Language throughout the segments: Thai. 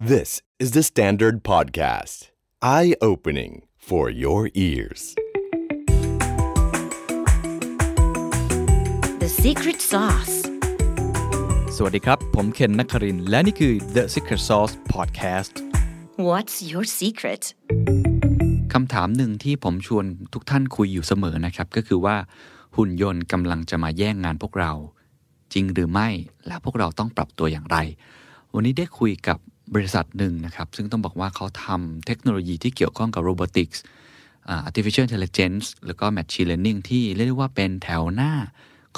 This is the Standard Podcast. Eye opening for your ears. The secret sauce. สวัสดีครับ ผมเคนนักครินทร์และนี่คือ The Secret Sauce Podcast What's your secret? คำถามหนึ่งที่ผมชวนทุกท่านคุยอยู่เสมอนะครับ ก็คือว่าหุ่นยนต์กำลังจะมาแย่งงานพวกเรา จริงหรือไม่ และพวกเราต้องปรับตัวอย่างไร วันนี้ได้คุยกับ บริษัทหนึ่งนะครับ ซึ่งต้องบอกว่าเขาทำเทคโนโลยีที่เกี่ยวข้องกับโรบอติกส์ artificial intelligence แล้วก็ machine learning ที่เรียกได้ว่าเป็นแถวหน้า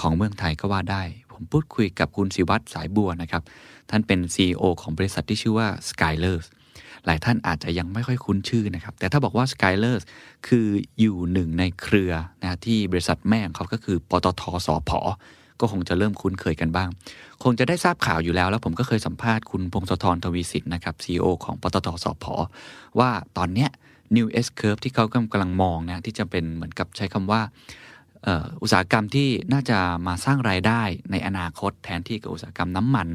ของเมืองไทยก็ว่าได้ ผมพูดคุยกับคุณศิวัตรสายบัวนะครับ ท่านเป็น CEO ของบริษัทที่ชื่อว่า Skylers หลายท่านอาจจะยังไม่ค่อยคุ้นชื่อนะครับ แต่ถ้าบอกว่า Skylers คืออยู่หนึ่งในเครือนะที่บริษัทแม่ของเขาก็คือปตทสพอ ก็คงจะเริ่มคุ้นเคยกันบ้าง คงจะได้ทราบข่าวอยู่แล้ว แล้วผมก็เคยสัมภาษณ์คุณพงศธรทวีสิทธิ์นะครับ CEO ของปตทสพว่าตอนเนี้ย New S Curve ที่เขากำลังมองนะที่จะเป็นเหมือนกับใช้คำว่าอุตสาหกรรมที่น่าจะมาสร้างรายได้ในอนาคตแทนที่กับอุตสาหกรรมน้ำมัน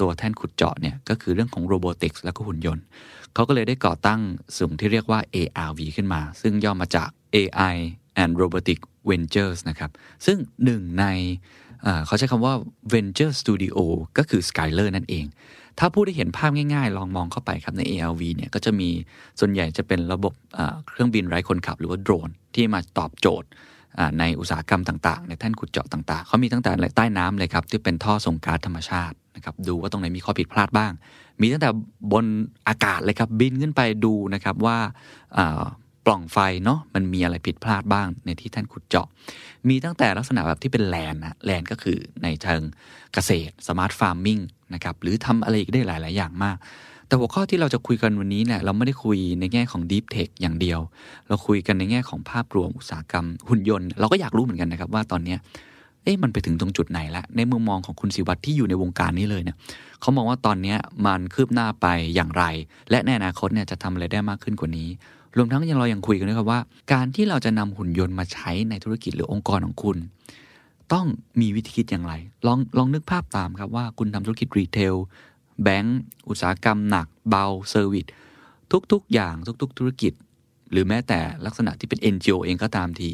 ตัวแท่นขุดเจาะเนี่ยก็คือเรื่องของโรบอติกส์แล้วก็หุ่นยนต์ เขาก็เลยได้ก่อตั้งสิ่งที่เรียกว่า ARV ขึ้นมา ซึ่งย่อมาจาก AI and Robotic Ventures นะครับ ซึ่งหนึ่งใน เขาใช้คำว่า Venture Studio ก็คือ Skyler นั่นเอง ถ้าผู้ได้เห็นภาพง่ายๆ ลองมองเข้าไปครับใน ARV เนี่ยก็จะมีส่วนใหญ่จะเป็นระบบเอ่อเครื่องบินไร้คนขับ หรือว่าโดรน ที่มาตอบโจทย์ในอุตสาหกรรมต่างๆ ในแท่นขุดเจาะต่างๆ เขามีตั้งแต่ใต้น้ำเลยครับ ที่เป็นท่อส่งก๊าซธรรมชาตินะครับดูว่าตรงไหนมีข้อผิดพลาดบ้าง มีตั้งแต่บนอากาศเลยครับบินขึ้นไปดูนะครับว่า ปล่องไฟเนาะมันมีอะไรผิดพลาดบ้างในที่แท่นขุดเจาะ มีตั้งแต่ลักษณะแบบที่เป็น land นะ land ก็คือในเชิงเกษตร smart farming นะครับหรือทำอะไรอีกได้หลาย ๆ อย่างมาก แต่หัวข้อที่เราจะคุยกันวันนี้เนี่ยเราไม่ได้คุยในแง่ของ Deep Tech อย่างเดียว เราคุยกันในแง่ของภาพรวมอุตสาหกรรมหุ่นยนต์ เราก็อยากรู้เหมือนกันนะครับว่าตอนเนี้ยเอ๊ะมันไปถึงตรงจุดไหนละในมุมมองของคุณศิวัตรที่อยู่ในวงการนี้เลยเนี่ยเขามองว่าตอนนี้มันคืบหน้าไปอย่างไร และในอนาคตเนี่ยจะทำอะไรได้มากขึ้นกว่านี้ รวมทั้งยังเรายังคุยกันด้วยครับว่า การที่เราจะนำหุ่นยนต์มาใช้ในธุรกิจหรือองค์กรของคุณ ต้องมีวิธีคิดอย่างไร ลองลองนึกภาพตามครับว่าคุณทำธุรกิจรีเทลแบงก์อุตสาหกรรมหนัก เบาเซอร์วิสทุกๆ อย่างทุก ๆ ธุรกิจ หรือแม้แต่ลักษณะที่เป็น NGO เองก็ตามที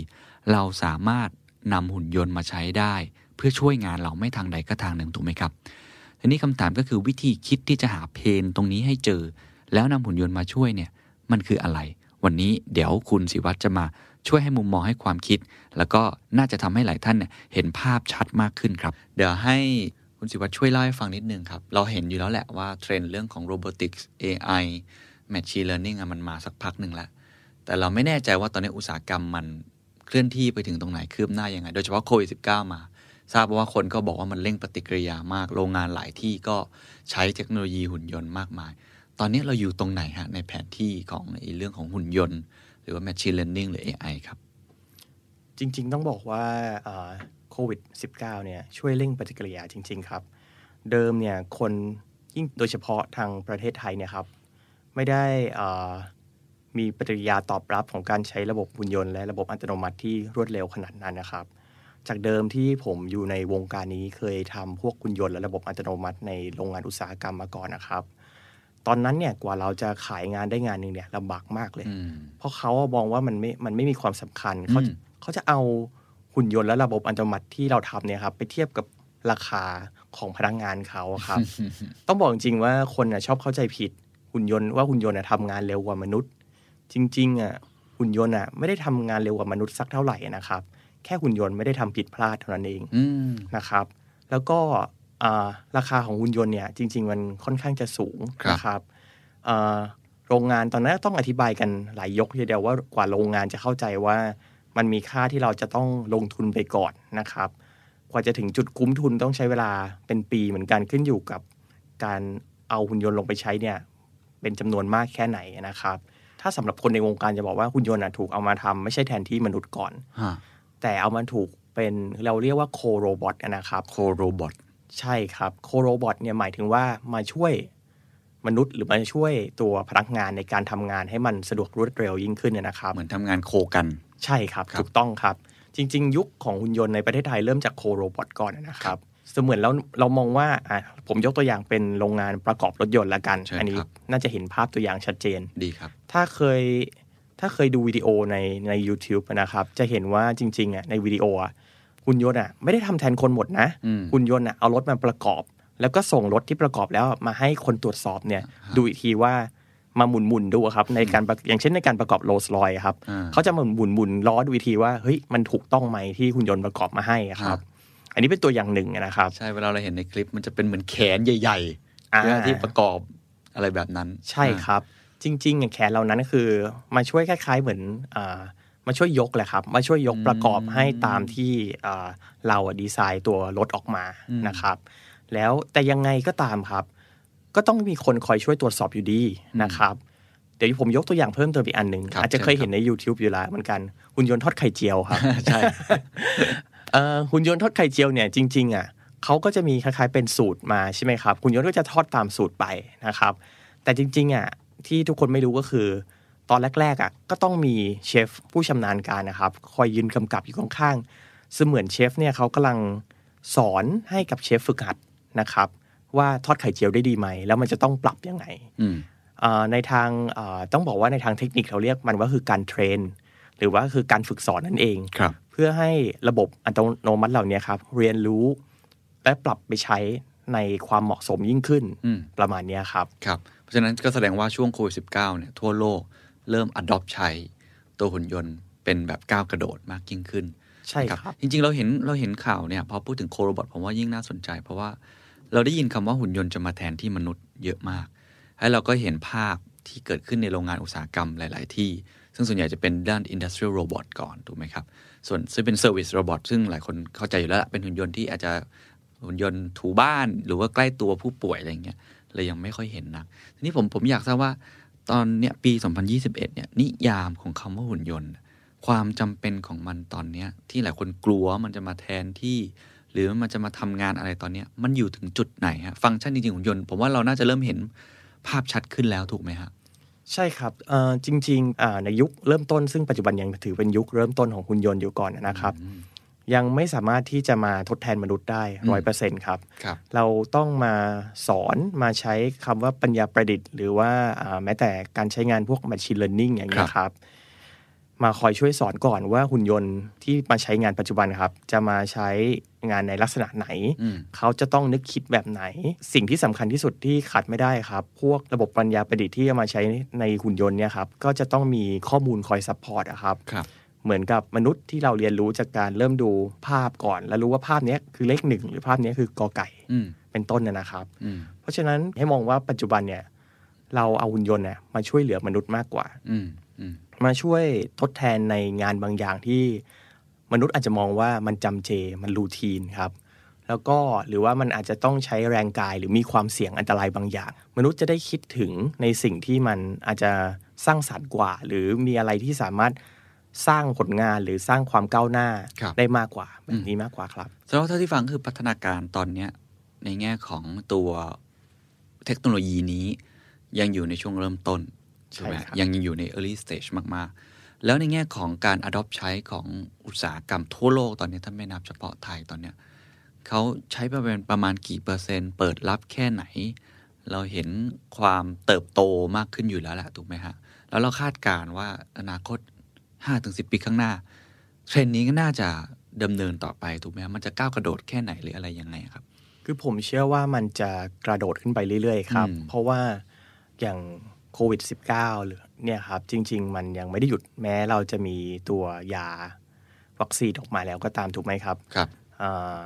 เราสามารถนำหุ่นยนต์มาใช้ได้ เพื่อช่วยงานเราไม่ทางใดก็ทางหนึ่งถูกไหมครับทีนี้คำถามก็คือวิธีคิดที่จะหาเพนตรงนี้ให้เจอ แล้วนำหุ่นยนต์มาช่วยเนี่ยมันคืออะไร วันนี้เดี๋ยวคุณศิวัตรจะมาช่วยให้มุมมองให้ความคิด แล้วก็น่าจะทำให้หลายท่านเนี่ยเห็นภาพชัดมากขึ้นครับ เดี๋ยวให้คุณศิวัตรช่วยเล่าให้ฟังนิดนึงครับ เราเห็นอยู่แล้วแหละว่าเทรนด์เรื่องของ robotics AI machine learning มันมาสักพักหนึ่งแล้ว แต่เราไม่แน่ใจว่าตอนนี้อุตสาหกรรมมันเคลื่อนที่ไปถึงตรงไหนคืบหน้ายังไง โดยเฉพาะโควิด -19 มา ทราบว่าคนก็บอกว่ามันเร่งปฏิกิริยามาก โรงงานหลายที่ก็ใช้เทคโนโลยีหุ่นยนต์มากมาย ตอนนี้เราอยู่ตรงไหนฮะในแผนที่ของเรื่องของหุ่นยนต์ หรือว่า machine learning หรือ AI ครับ จริง ๆ ต้องบอกว่าโควิด -19 เนี่ยช่วยเร่งปฏิกิริยาจริง ๆ ครับ เดิมเนี่ยคนยิ่งโดยเฉพาะทางประเทศไทยเนี่ยครับ ไม่ได้มีปฏิกิริยาตอบรับของการใช้ระบบหุ่นยนต์และระบบอัตโนมัติที่รวดเร็วขนาดนั้นนะครับ จากเดิมที่ผมอยู่ในวงการนี้เคยทำพวกหุ่นยนต์และระบบอัตโนมัติในโรงงานอุตสาหกรรมมาก่อนนะครับ ตอนนั้นเนี่ยกว่าเราจะขายงานได้งานหนึ่งเนี่ยลำบากมากเลยอืมเพราะเขาอะมองว่ามันไม่มันไม่มีความสำคัญเขาอืมเขาจะเอาหุ่นยนต์และระบบอัตโนมัติที่เราทำเนี่ยครับไปเทียบกับราคาของพนักงานเขาอะครับ ต้องบอกจริงๆว่าคนอะชอบเข้าใจผิดหุ่นยนต์ว่าหุ่นยนต์อะทำงานเร็วกว่ามนุษย์ จริงๆอะหุ่นยนต์อะไม่ได้ทำงานเร็วกว่ามนุษย์สักเท่าไหร่นะครับ แค่หุ่นยนต์ไม่ได้ทำผิดพลาดเท่านั้นเองอืมนะครับ แล้วก็อ่า ราคาของหุ่นยนต์เนี่ยจริง ๆ มันค่อนข้างจะสูงครับนะครับอ่าโรงงานตอนนั้นต้องอธิบายกันหลายยกทีเดียวว่ากว่าโรงงานจะเข้าใจว่า มันมีค่าที่เราจะต้องลงทุนไปก่อนนะครับ กว่าจะถึงจุดคุ้มทุนต้องใช้เวลาเป็นปีเหมือนกันขึ้นอยู่กับการเอาหุ่นยนต์ลงไปใช้เนี่ยเป็นจำนวนมากแค่ไหนนะครับ ถ้าสำหรับคนในวงการจะบอกว่าหุ่นยนต์อะถูกเอามาทำไม่ใช่แทนที่มนุษย์ก่อนฮะแต่เอามาถูกเป็นเราเรียกว่าโคโรบอทนะครับโคโรบอท ใช่ครับโคโรบอทเนี่ยหมายถึงว่ามาช่วยมนุษย์หรือมาช่วยตัวพนักงานในการทำงานให้มันสะดวกรวดเร็วยิ่งขึ้นเนยนะครับ เหมือนทำงานโคกันใช่ครับครับถูกต้องครับ จริง ๆ ยุคของหุ่นยนต์ในประเทศไทยเริ่มจากโคโรบอทก่อนนะครับ เสมือนเราเรามองว่าอะผมยกตัวอย่างเป็นโรงงานประกอบรถยนต์ละกันเชิญอันี้ครับน่าจะเห็นภาพตัวอย่างชัดเจนดีครับ ถ้าเคยถ้าเคยดูวิดีโอในใน YouTube นะครับ จะเห็นว่าจริงๆอะในวิดีโออะ หุ่นยนต์อะไม่ได้ทำแทนคนหมดนะอืมหุ่นยนต์อะเอารถมาประกอบ แล้วก็ส่งรถที่ประกอบแล้วมาให้คนตรวจสอบเนี่ย ดูอีกทีว่ามาหมุนหมุนๆดูอะครับในการประอย่างเช่นในการประกอบโรลส์รอยครับอ่าเขาจะมาหมุนหมุนๆล้อดูอีกทีว่าเฮ้ยมันถูกต้องไหมที่หุ่นยนต์ประกอบมาให้อะครับ อันนี้เป็นตัวอย่างหนึ่งนะครับ ใช่เวลาเราเห็นในคลิปมันจะเป็นเหมือนแขนใหญ่อ่าๆเพื่อที่ประกอบอะไรแบบนั้น ใช่ครับ จริงๆอย่างแขนเหล่านั้นก็คือมาช่วยคล้ายๆเหมือนอ่า มาช่วยยกแหละครับ มาช่วยยกประกอบให้ตามที่อ่าเราอะดีไซน์ตัวรถออกมาอืมนะครับ แล้วแต่ยังไงก็ตามครับ ก็ต้องมีคนคอยช่วยตรวจสอบอยู่ดีนะครับเดี๋ยวผมยกตัวอย่างเพิ่มเติมอีกอันหนึ่งครับอาจจะเคยเชิญครับเห็นใน YouTube อยู่แล้วเหมือนกันหุ่นยนต์ทอดไข่เจียวครับใช่เอ่อหุ่นยนต์ทอดไข่เจียวเนี่ยจริง ๆ อะเขาก็จะมีคล้ายๆเป็นสูตรมาใช่ไหมครับหุ่นยนต์ก็จะทอดตามสูตรไปนะครับ แต่จริงๆอะที่ทุกคนไม่รู้ก็คือ ตอนแรกๆอะก็ต้องมีเชฟผู้ชำนาญการนะครับ คอยยืนกำกับอยู่ข้างๆเสมือนเชฟเนี่ยเขากำลังสอนให้กับเชฟฝึกหัดนะครับ ว่าทอดไข่เจียวได้ดีไหม แล้วมันจะต้องปรับยังไงอืมเอ่อในทางเอ่อต้องบอกว่าในทางเทคนิคเราเรียกมันว่าคือการเทรนหรือว่าคือการฝึกสอนนั่นเองครับเพื่อให้ระบบอัตโนมัติเหล่านี้ครับ เรียนรู้ และปรับไปใช้ในความเหมาะสมยิ่งขึ้นอืมประมาณเนี้ยครับครับ เพราะฉะนั้นก็แสดงว่าช่วงโควิดสิเนี่ยทั่วโลก เริ่ม adopt ใช้ตัวหุ่นยนต์เป็นแบบก้าวกระโดดมากยิ่งขึ้น ใช่นะครับ จริง ๆ เราเห็นเราเห็นข่าวเนี่ยพอพูดถึงโคโรบอทผมว่ายิ่งน่าสนใจ เพราะว่าเราได้ยินคำว่าหุ่นยนต์จะมาแทนที่มนุษย์เยอะมาก แล้วเราก็เห็นภาพที่เกิดขึ้นในโรงงานอุตสาหกรรมหลาย ๆ ที่ ซึ่งส่วนใหญ่จะเป็นด้าน industrial robot ก่อนถูกไหมครับ ส่วนซึ่งเป็น service robot ซึ่งหลายคนเข้าใจอยู่แล้วล่ะเป็นหุ่นยนต์ที่อาจจะหุ่นยนต์ถูบ้านหรือว่าใกล้ตัวผู้ป่วยอะไรอย่างเงี้ยเลยยังไม่ค่อยเห็นนักทีนี้ผมผมอยากทราบว่า ตอนเนี้ยปี 2021เนี่ยนิยามของคำว่าหุ่นยนต์ ความจำเป็นของมันตอนเนี้ยที่หลายคนกลัวว่ามันจะมาแทนที่ หรือมันจะมาทำงานอะไรตอนเนี้ยมันอยู่ถึงจุดไหนฮะฟังก์ชันจริงๆของยนต์ผมว่าเราน่าจะเริ่มเห็นภาพชัดขึ้นแล้วถูกไหมฮะใช่ครับเอ่อจริงๆอ่าในยุคเริ่มต้นซึ่งปัจจุบันยังถือเป็นยุคเริ่มต้นของหุ่นยนต์อยู่ก่อนนะครับ ยังไม่สามารถที่จะมาทดแทนมนุษย์ได้ร้อยเปอร์เซ็นต์ครับครับ เราต้องมาสอนมาใช้คำว่าปัญญาประดิษฐ์ หรือว่าอ่าแม้แต่การใช้งานพวก Machine Learning อย่างเงี้ยครับ มาคอยช่วยสอนก่อนว่าหุ่นยนต์ที่มาใช้งานปัจจุบันครับ จะมาใช้งานในลักษณะไหนอืมเขาจะต้องนึกคิดแบบไหน สิ่งที่สำคัญที่สุดที่ขาดไม่ได้ครับ พวกระบบปัญญาประดิษฐ์ที่จะมาใช้ในหุ่นยนต์เนี่ยครับ ก็จะต้องมีข้อมูลคอย support ครับครับ เหมือนกับมนุษย์ที่เราเรียนรู้จากการเริ่มดูภาพก่อน แล้วรู้ว่าภาพเนี้ยคือเลขหนึ่งหรือภาพเนี้ยคือกอไก่อืมเป็นต้นนะนะครับอืมเพราะฉะนั้นให้มองว่าปัจจุบันเนี่ย เราเอาหุ่นยนต์เนี่ยมาช่วยเหลือมนุษย์มากกว่าอืมอืมมาช่วยทดแทนในงานบางอย่างที่มนุษย์อาจจะมองว่ามันจำเจมันรูทีนครับ แล้วก็หรือว่ามันอาจจะต้องใช้แรงกายหรือมีความเสี่ยงอันตรายบางอย่าง มนุษย์จะได้คิดถึงในสิ่งที่มันอาจจะสร้างสรรค์กว่า หรือมีอะไรที่สามารถ สร้างผลงานหรือสร้างความก้าวหน้าครับได้มากกว่าแบบนี้มากกว่าครับสำหรับเท่าที่ฟังคือพัฒนาการตอนเนี้ยในแง่ของตัวเทคโนโลยีนี้ ยังอยู่ในช่วงเริ่มต้นใช่ใช่ไหมครับยังอยู่ใน early stage มากๆ แล้วในแง่ของการ adopt ใช้ของอุตสาหกรรมทั่วโลกตอนนี้ถ้าไม่นับเฉพาะไทยตอนเนี้ยเขาใช้ประมาณประมาณกี่เปอร์เซ็นต์ เปิดรับแค่ไหน เราเห็นความเติบโตมากขึ้นอยู่แล้วแหละถูกไหมฮะ แล้วเราคาดการณ์ว่าอนาคต 5-10 ปีข้างหน้า เทรนด์นี้ก็น่าจะดำเนินต่อไปถูกไหมฮะมันจะก้าวกระโดดแค่ไหนหรืออะไรยังไงครับ คือผมเชื่อว่ามันจะกระโดดขึ้นไปเรื่อยๆครับอืมเพราะว่าอย่างโควิด -19 หรือเนี่ยครับ จริง ๆ มันยังไม่ได้หยุดแม้เราจะมีตัวยาวัคซีนออกมาแล้วก็ตามถูกไหมครับครับอ่า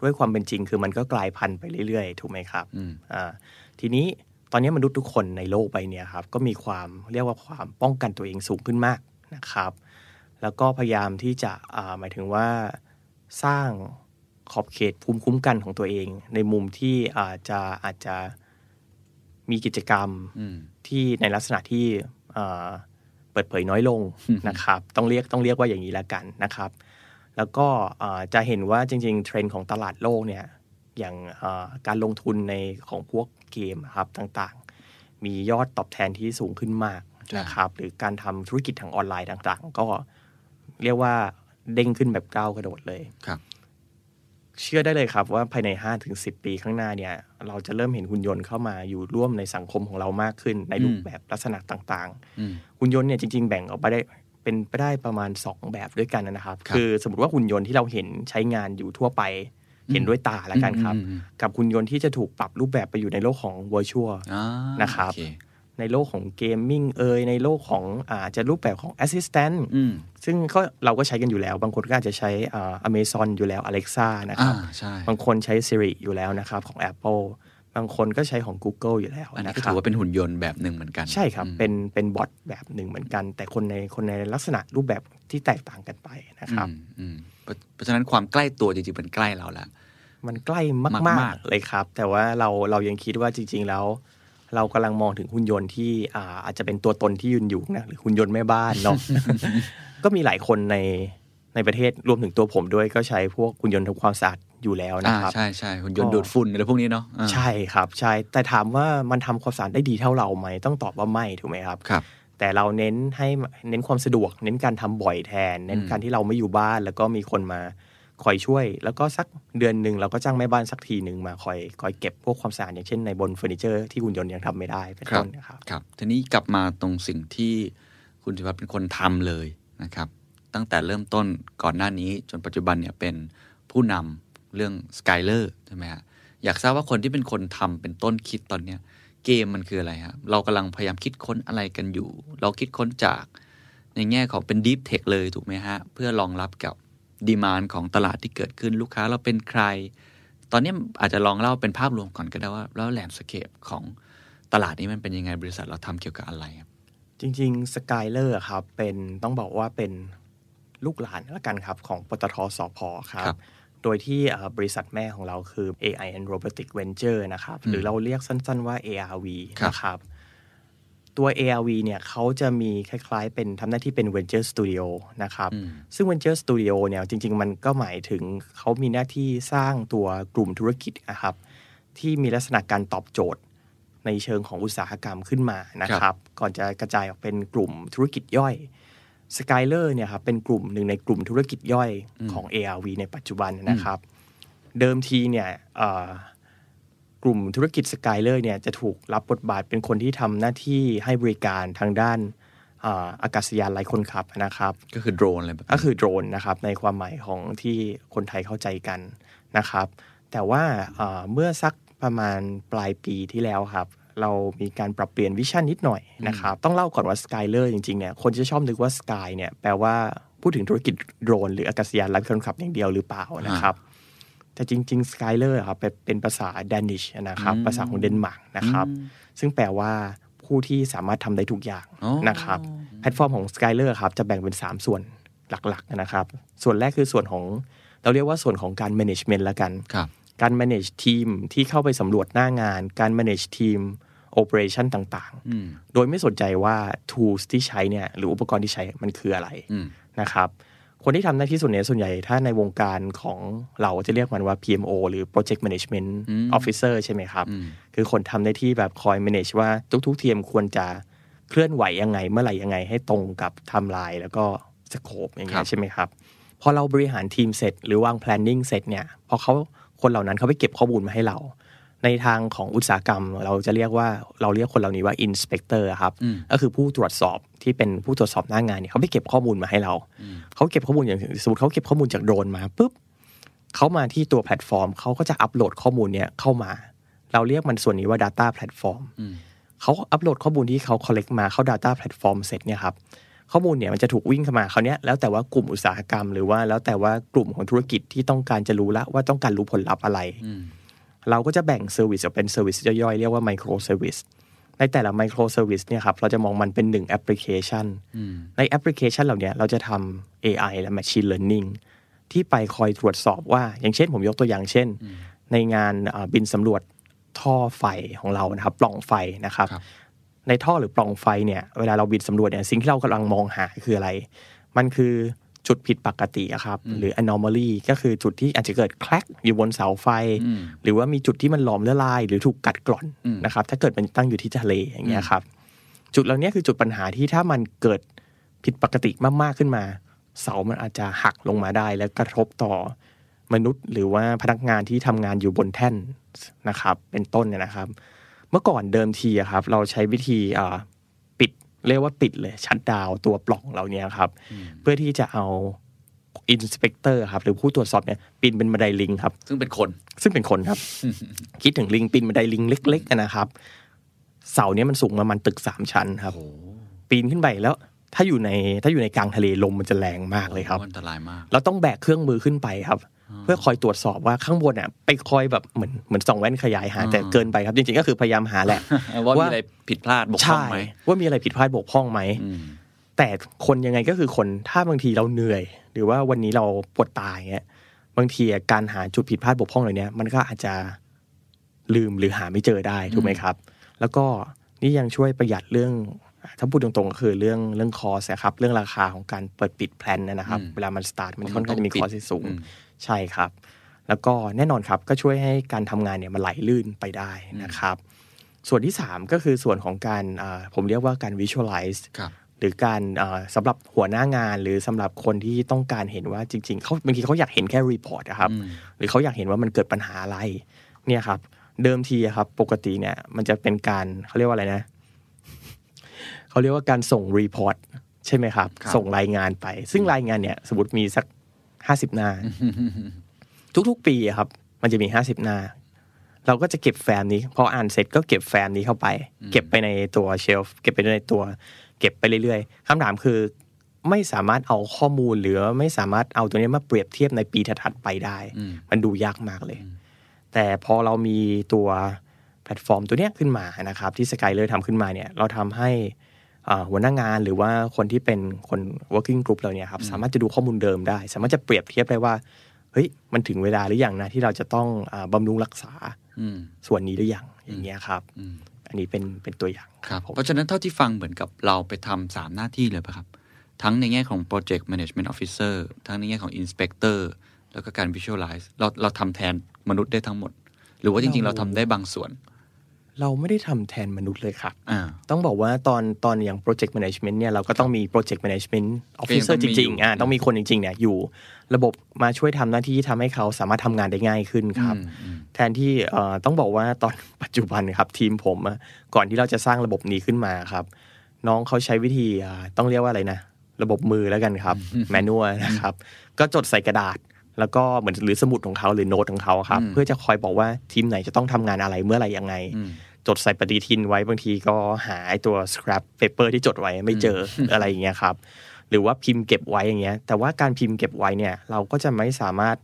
ด้วยความเป็นจริงคือมันก็กลายพันธุ์ไปเรื่อยๆ ถูกไหมครับอืมอ่าทีนี้ตอนนี้มนุษย์ทุกคนในโลกใบเนี้ยครับ ก็มีความเรียกว่าความป้องกันตัวเองสูงขึ้นมาก นะครับ แล้วก็พยายามที่จะอ่าหมายถึงว่าสร้างขอบเขตภูมิคุ้มกันของตัวเอง ในมุมที่อาจจะอาจจะมีกิจกรรมอืมที่ในลักษณะที่เอ่อเปิดเผยน้อยลงนะครับ ต้องเรียกต้องเรียกว่าอย่างนี้ละกันนะครับ แล้วก็เอ่อจะเห็นว่าจริง ๆ เทรนด์ของตลาดโลกเนี่ยอย่างเอ่อการลงทุนในของพวกเกมครับต่างๆ มียอดตอบแทนที่สูงขึ้นมาก นะครับหรือการทำธุรกิจทางออนไลน์ต่างๆ ก็เรียกว่าเด้งขึ้นแบบก้าวกระโดดเลยครับ เชื่อได้เลยครับว่าภายใน5ถึง10ปีข้างหน้าเนี่ย เราจะเริ่มเห็นหุ่นยนต์เข้ามาอยู่ร่วมในสังคมของเรามากขึ้น ในรูปแบบลักษณะต่างอืมๆหุ่นยนต์เนี่ยจริง ๆ แบ่งออกไปได้เป็นไปได้ประมาณ 2 แบบด้วยกันนะครับครับคือสมมติว่าหุ่นยนต์ที่เราเห็นใช้งานอยู่ทั่วไปเห็นด้วยตาแล้วกันครับอืมอืมกับหุ่นยนต์ที่จะถูกปรับรูปแบบไปอยู่ในโลกของ virtual อ่านะครับโอเในโลกของเกมมิ่งเอยในโลกของอาจจะรูปแบบของ Assistant อืมซึ่งก็เราก็ใช้กันอยู่แล้ว บางคนก็อาจจะใช้อ่า Amazon อยู่แล้ว Alexa นะคอ่ารับใช่บางคนใช้ Siri อยู่แล้วนะครับของ Apple บางคนก็ใช้ของ Google อยู่แล้วอันนี้นะก็คถืรับอว่าเป็นหุ่นยนต์แบบหนึ่งเหมือนกัน ใช่ครับอืมเป็นเป็นบอทแบบหนึ่งเหมือนกัน แต่คนในคนในลักษณะรูปแบบที่แตกต่างกันไปนะครับอืมอืมเพราะเพราะฉะนั้นความใกล้ตัวจริงๆมันใกล้เราแล้วมันใกล้มากมากๆเลยครับ แต่ว่าเราเรายังคิดว่าจริง ๆ แล้ว เรากำลังมองถึงหุ่นยนต์ที่อ่าอาจจะเป็นตัวตนที่ยืนอยู่นะหรือหุ่นยนต์แม่บ้านเนาะก็มีหลายคนในในประเทศรวมถึงตัวผมด้วยก็ใช้พวกหุ่นยนต์ทำความสะอาดอยู่แล้วนะอ่าครับใช่ใช่หุ่นยนต์ก็ดูดฝุ่นอะไรพวกนี้เนาะอ่าใช่ครับใช่แต่ถามว่ามันทำความสะอาดได้ดีเท่าเราไหมต้องตอบว่าไม่ถูกไหมครับครับ แต่เราเน้นให้เน้นความสะดวก เน้นการทำบ่อยแทน เน้นการที่เราไม่อยู่บ้านแล้วก็มีคนมา คอยช่วย แล้วก็สักเดือนหนึ่งเราก็จ้างแม่บ้านสักทีหนึ่งมาคอยคอยเก็บพวกความสะอาดอย่างเช่นในบนเฟอร์นิเจอร์ที่หุ่นยนต์ยังทำไม่ได้เป็นครับต้นนะครับครับทีนี้กลับมาตรงสิ่งที่คุณธิวัฒน์เป็นคนทำเลยนะครับ ตั้งแต่เริ่มต้นก่อนหน้านี้จนปัจจุบันเนี่ยเป็นผู้นำเรื่อง Skyller ใช่ไหมฮะอยากทราบว่าคนที่เป็นคนทำเป็นต้นคิดตอนเนี้ยเกมมันคืออะไรครับเรากำลังพยายามคิดค้นอะไรกันอยู่ เราคิดค้นจากในแง่ของเป็น Deep Tech เลยถูกไหมฮะ เพื่อรองรับกับ demand ของตลาดที่เกิดขึ้นลูกค้าเราเป็นใคร ตอนนี้อาจจะลองเล่าเป็นภาพรวมก่อนก็ได้ว่า แล้ว landscape ของตลาดนี้มันเป็นยังไงบริษัทเราทำเกี่ยวกับอะไรครับจริงๆ Skyller ครับเป็นต้องบอกว่าเป็นลูกหลานละกันครับ ของปตทสพครับครับโดยที่เอ่อบริษัทแม่ของเราคือ AI and Robotic Venture นะครับ หรือเราเรียกสั้นๆว่า ARV ครับนะครับ ตัว ARV เนี่ยเขาจะมีคล้ายๆ เป็นทำหน้าที่เป็น Venture Studio นะครับอืมซึ่ง Venture Studio เนี่ยจริง ๆ มันก็หมายถึงเขามีหน้าที่สร้างตัวกลุ่มธุรกิจนะครับ ที่มีลักษณะการตอบโจทย์ในเชิงของอุตสาหกรรมขึ้นมานะครับ ก่อนจะกระจายออกเป็นกลุ่มธุรกิจย่อย Skyler เนี่ยครับเป็นกลุ่มหนึ่งในกลุ่มธุรกิจย่อยของ ARV ในปัจจุบันนะครับ เดิมทีเนี่ยเอ่อ กลุ่มธุรกิจ Skyler เนี่ยจะถูกรับบทบาทเป็นคนที่ทำหน้าที่ให้บริการทางด้านอ่าอากาศยานไร้คนขับนะครับ ก็คือโดรนอะไรแบบนี้ก็คือโดรนนะครับในความหมายของที่คนไทยเข้าใจกันนะครับ แต่ว่าเอ่อเมื่อสักประมาณปลายปีที่แล้วครับ เรามีการปรับเปลี่ยนวิชั่นนิดหน่อยนะครับ ต้องเล่าก่อนว่า Skyler จริงๆเนี่ยคนจะชอบนึกว่า Sky เนี่ยแปลว่าพูดถึงธุรกิจโดรน หรืออากาศยานไร้คนขับอย่างเดียวหรือเปล่านะครับ แต่จริงๆ Skyler ครับเป็นเป็นภาษาแดนิชนะครับภาษาของเดนมาร์กนะครับ ซึ่งแปลว่าผู้ที่สามารถทำได้ทุกอย่างอ๋อนะครับแพลตฟอร์มของ Skyler ครับจะแบ่งเป็น 3 ส่วนหลักๆนะครับ ส่วนแรกคือส่วนของเราเรียกว่าส่วนของการ management ละกันครับการ manage ทีมที่เข้าไปสำรวจหน้างาน การ manage ทีม operation ต่างอืมๆโดยไม่สนใจว่า tools ที่ใช้เนี่ยหรืออุปกรณ์ที่ใช้มันคืออะไรอืมนะครับ คนที่ทำหน้าที่ส่วนนี้ส่วนใหญ่ถ้าในวงการของเราจะเรียกมันว่า PMO หรือ Project Management อืม Officer ใช่ไหมครับอืมคือคนทำหน้าที่แบบคอย manage ว่าทุกๆทีมควรจะเคลื่อนไหวยังไง เมื่อไหร่ยังไงให้ตรงกับไทม์ไลน์แล้วก็สโคปอย่างเงี้ครัยบใช่ไหมครับพอเราบริหารทีมเสร็จหรือวาง planning เสร็จเนี่ยพอเขาคนเหล่านั้นเขาไปเก็บข้อมูลมาให้เรา ในทางของอุตสาหกรรม เราจะเรียกว่าเราเรียกคนเหล่านี้ว่า inspector ครับอืมก็คือผู้ตรวจสอบที่เป็นผู้ตรวจสอบหน้างานเนี่ยเขาไปเก็บข้อมูลมาให้เรา เขาเก็บข้อมูลอย่างสมมติเขาเก็บข้อมูลจากโดรนมาปุ๊บเขามาที่ตัวแพลตฟอร์มเขาก็จะอัปโหลดข้อมูลเนี่ยเข้ามา เราเรียกมันส่วนนี้ว่า Data Platform อืมเขาอัปโหลดข้อมูลที่เขา collect มาเข้า Data Platform เสร็จเนี่ยครับข้อมูลเนี่ยมันจะถูกวิ่งเข้ามาคราวเนี้ยแล้วแต่ว่ากลุ่มอุตสาหกรรม หรือว่าแล้วแต่ว่ากลุ่มของธุรกิจที่ต้องการจะรู้ละว่าต้องการรู้ผลลัพธ์อะไรอืม เราก็จะแบ่ง service ออกเป็น service ย่อยๆ เรียกว่า microservice ในแต่ละ microservice เนี่ยครับ เราจะมองมันเป็นหนึ่งแอปพลิเคชันอืมในแอปพลิเคชันเหล่าเนี้ยเราจะทำ AI และ Machine Learning ที่ไปคอยตรวจสอบว่า อย่างเช่นผมยกตัวอย่างเช่น ในงานเอ่อบินสำรวจท่อไฟของเรานะครับ ปล่องไฟนะครับครับ ในท่อหรือปล่องไฟเนี่ย เวลาเราบินสำรวจเนี่ย สิ่งที่เรากำลังมองหาคืออะไร มันคือ จุดผิดปกติอะครับ หรือ anomaly ก็คือจุดที่อาจจะเกิดแคลกอยู่บนเสาไฟอืมหรือว่ามีจุดที่มันหลอมละลาย หรือถูกกัดกร่อนอืมนะครับ ถ้าเกิดมันตั้งอยู่ที่ทะเลอย่างเงี้ยครับ จุดเหล่านี้คือจุดปัญหาที่ถ้ามันเกิดผิดปกติมากๆขึ้นมา เสามันอาจจะหักลงมาได้ และกระทบต่อมนุษย์ หรือว่าพนักงานที่ทำงานอยู่บนแท่นนะครับ เป็นต้นเนี่ยนะครับ เมื่อก่อนเดิมทีอะครับ เราใช้วิธีอ่าปิด เรียกว่าปิดเลย shutdown ตัวปล่องเหล่านี้ครับ เพื่อที่จะเอา inspector ครับหรือผู้ตรวจสอบเนี่ยปีนเป็นบันไดลิงครับ ซึ่งเป็นคน ซึ่งเป็นคนครับ คิดถึงลิงปีนบันไดลิงเล็กๆอะนะครับ เสาเนี้ยมันสูงประมาณตึกสามชั้นครับปีนขึ้นไปแล้ว ถ้าอยู่ในถ้าอยู่ในกลางทะเลลมมันจะแรงมากเลยครับอันตรายมาก เราต้องแบกเครื่องมือขึ้นไปครับ เพื่อคอยตรวจสอบว่าข้างบนอะไปคอยแบบเหมือนเหมือนส่องแว่นขยายหาอ่าแต่เกินไปครับจริงๆก็คือพยายามหาแหละ ว่ามีว่าอะไรผิดพลาดบกพร่อใช่งไหมว่ามีอะไรผิดพลาดบกพร่องไหมอืมแต่คนยังไงก็คือคนถ้าบางทีเราเหนื่อย หรือว่าวันนี้เราปวดตายเงี้ยบางทีอะการหาจุดผิดพลาดบกพร่องเหล่านี้มันก็อาจจะลืมหรือหาไม่เจอได้ถูกไหมครับ แล้วก็นี่ยังช่วยประหยัดเรื่องถ้าพูดตรงๆก็คือเรื่องเรื่องคอสครับเรื่องราคาของการเปิดปิดแพลนนะครับอืมเวลามันสตาร์ทมันเพราะค่อนข้างจะมีมันต้องคปิอดสที่สูงอืม ใช่ครับ แล้วก็แน่นอนครับก็ช่วยให้การทำงานเนี่ยมันไหลลื่นไปได้นะครับ ส่วนที่ 3 ก็คือส่วนของการอ่าผมเรียกว่าการ visualize ครับหรือการเอ่อสำหรับหัวหน้างานหรือสำหรับคนที่ต้องการเห็นว่าจริง ๆเขาบางทีเขาอยากเห็นแค่ report นะครับอืมหรือเขาอยากเห็นว่ามันเกิดปัญหาอะไร เนี่ยครับ เดิมทีอะครับปกติเนี่ย มันจะเป็นการเขาเรียกว่าอะไรนะเขาเรียกว่าการส่ง reportใช่ไหมครับครับส่งรายงานไป ซึ่งรายงานเนี่ย สมมติมีสัก ห้าสิบหน้าทุกๆ ปีอะครับ มันจะมีห้าสิบหน้าเราก็จะเก็บแฟ้มนี้ พออ่านเสร็จก็เก็บแฟ้มนี้เข้าไป เก็บไปในตัว shelf เก็บไปในตัว เก็บไปเรื่อยๆคำถามคือไม่สามารถเอาข้อมูลหรือไม่สามารถเอาตัวนี้มาเปรียบเทียบในปีถัดๆไปได้อืมมันดูยากมากเลย แต่พอเรามีตัวแพลตฟอร์มตัวเนี้ยขึ้นมานะครับ ที่ Skyller ทำขึ้นมาเนี่ย เราทำให้อ่า หัวหน้างานหรือว่าคนที่เป็นคน working group เราเนี่ยครับสามารถจะดูข้อมูลเดิมได้ สามารถจะเปรียบเทียบได้ว่าเฮ้ยมันถึงเวลาหรือยังนะที่เราจะต้องอาบำรุงรักษาอืมส่วนนี้หรือยังอย่างเงี้ยครับอืมอันนี้เป็นเป็นตัวอย่างครับผมเพราะฉะนั้นเท่าที่ฟังเหมือนกับเราไปทำสามหน้าที่เลยป่ะครับ ทั้งในแง่ของ Project Management Officer ทั้งในแง่ของ Inspector แล้วก็การ Visualize เราเราทำแทนมนุษย์ได้ทั้งหมด หรือว่าจริง ๆ เราทำได้บางส่วน เราไม่ได้ทำแทนมนุษย์เลยครับอ่าต้องบอกว่าตอนตอนอย่าง project management เนี่ยเราก็ต้องมี project management ก็ officer ยังต้องมีจริงอยู่ๆอ่าต้องมีคนจริงๆเนี่ยอยู่ ระบบมาช่วยทำหน้าที่ทำให้เขาสามารถทำงานได้ง่ายขึ้นครับอืมอืมแทนที่เอ่อต้องบอกว่าตอนปัจจุบันครับทีมผมอะก่อนที่เราจะสร้างระบบนี้ขึ้นมาครับ น้องเขาใช้วิธีอ่าต้องเรียกว่าอะไรนะ ระบบมือแล้วกันครับแมนนวลนะครับ ก็จดใส่กระดาษแล้วก็เหมือนหรือสมุดของเขาหรือโน้ตของเขาครับอืมเพื่อจะคอยบอกว่าทีมไหนจะต้องทำงานอะไรเมื่อไหร่ยังไงอืม จดใส่ปฏิทินไว้บางทีก็หาไอ้ตัว scrap paper ที่จดไว้ไม่เจอออะไรอย่างเงี้ยครับ หรือว่าพิมพ์เก็บไว้อย่างเงี้ย แต่ว่าการพิมพ์เก็บไว้เนี่ย เราก็จะไม่สามารถ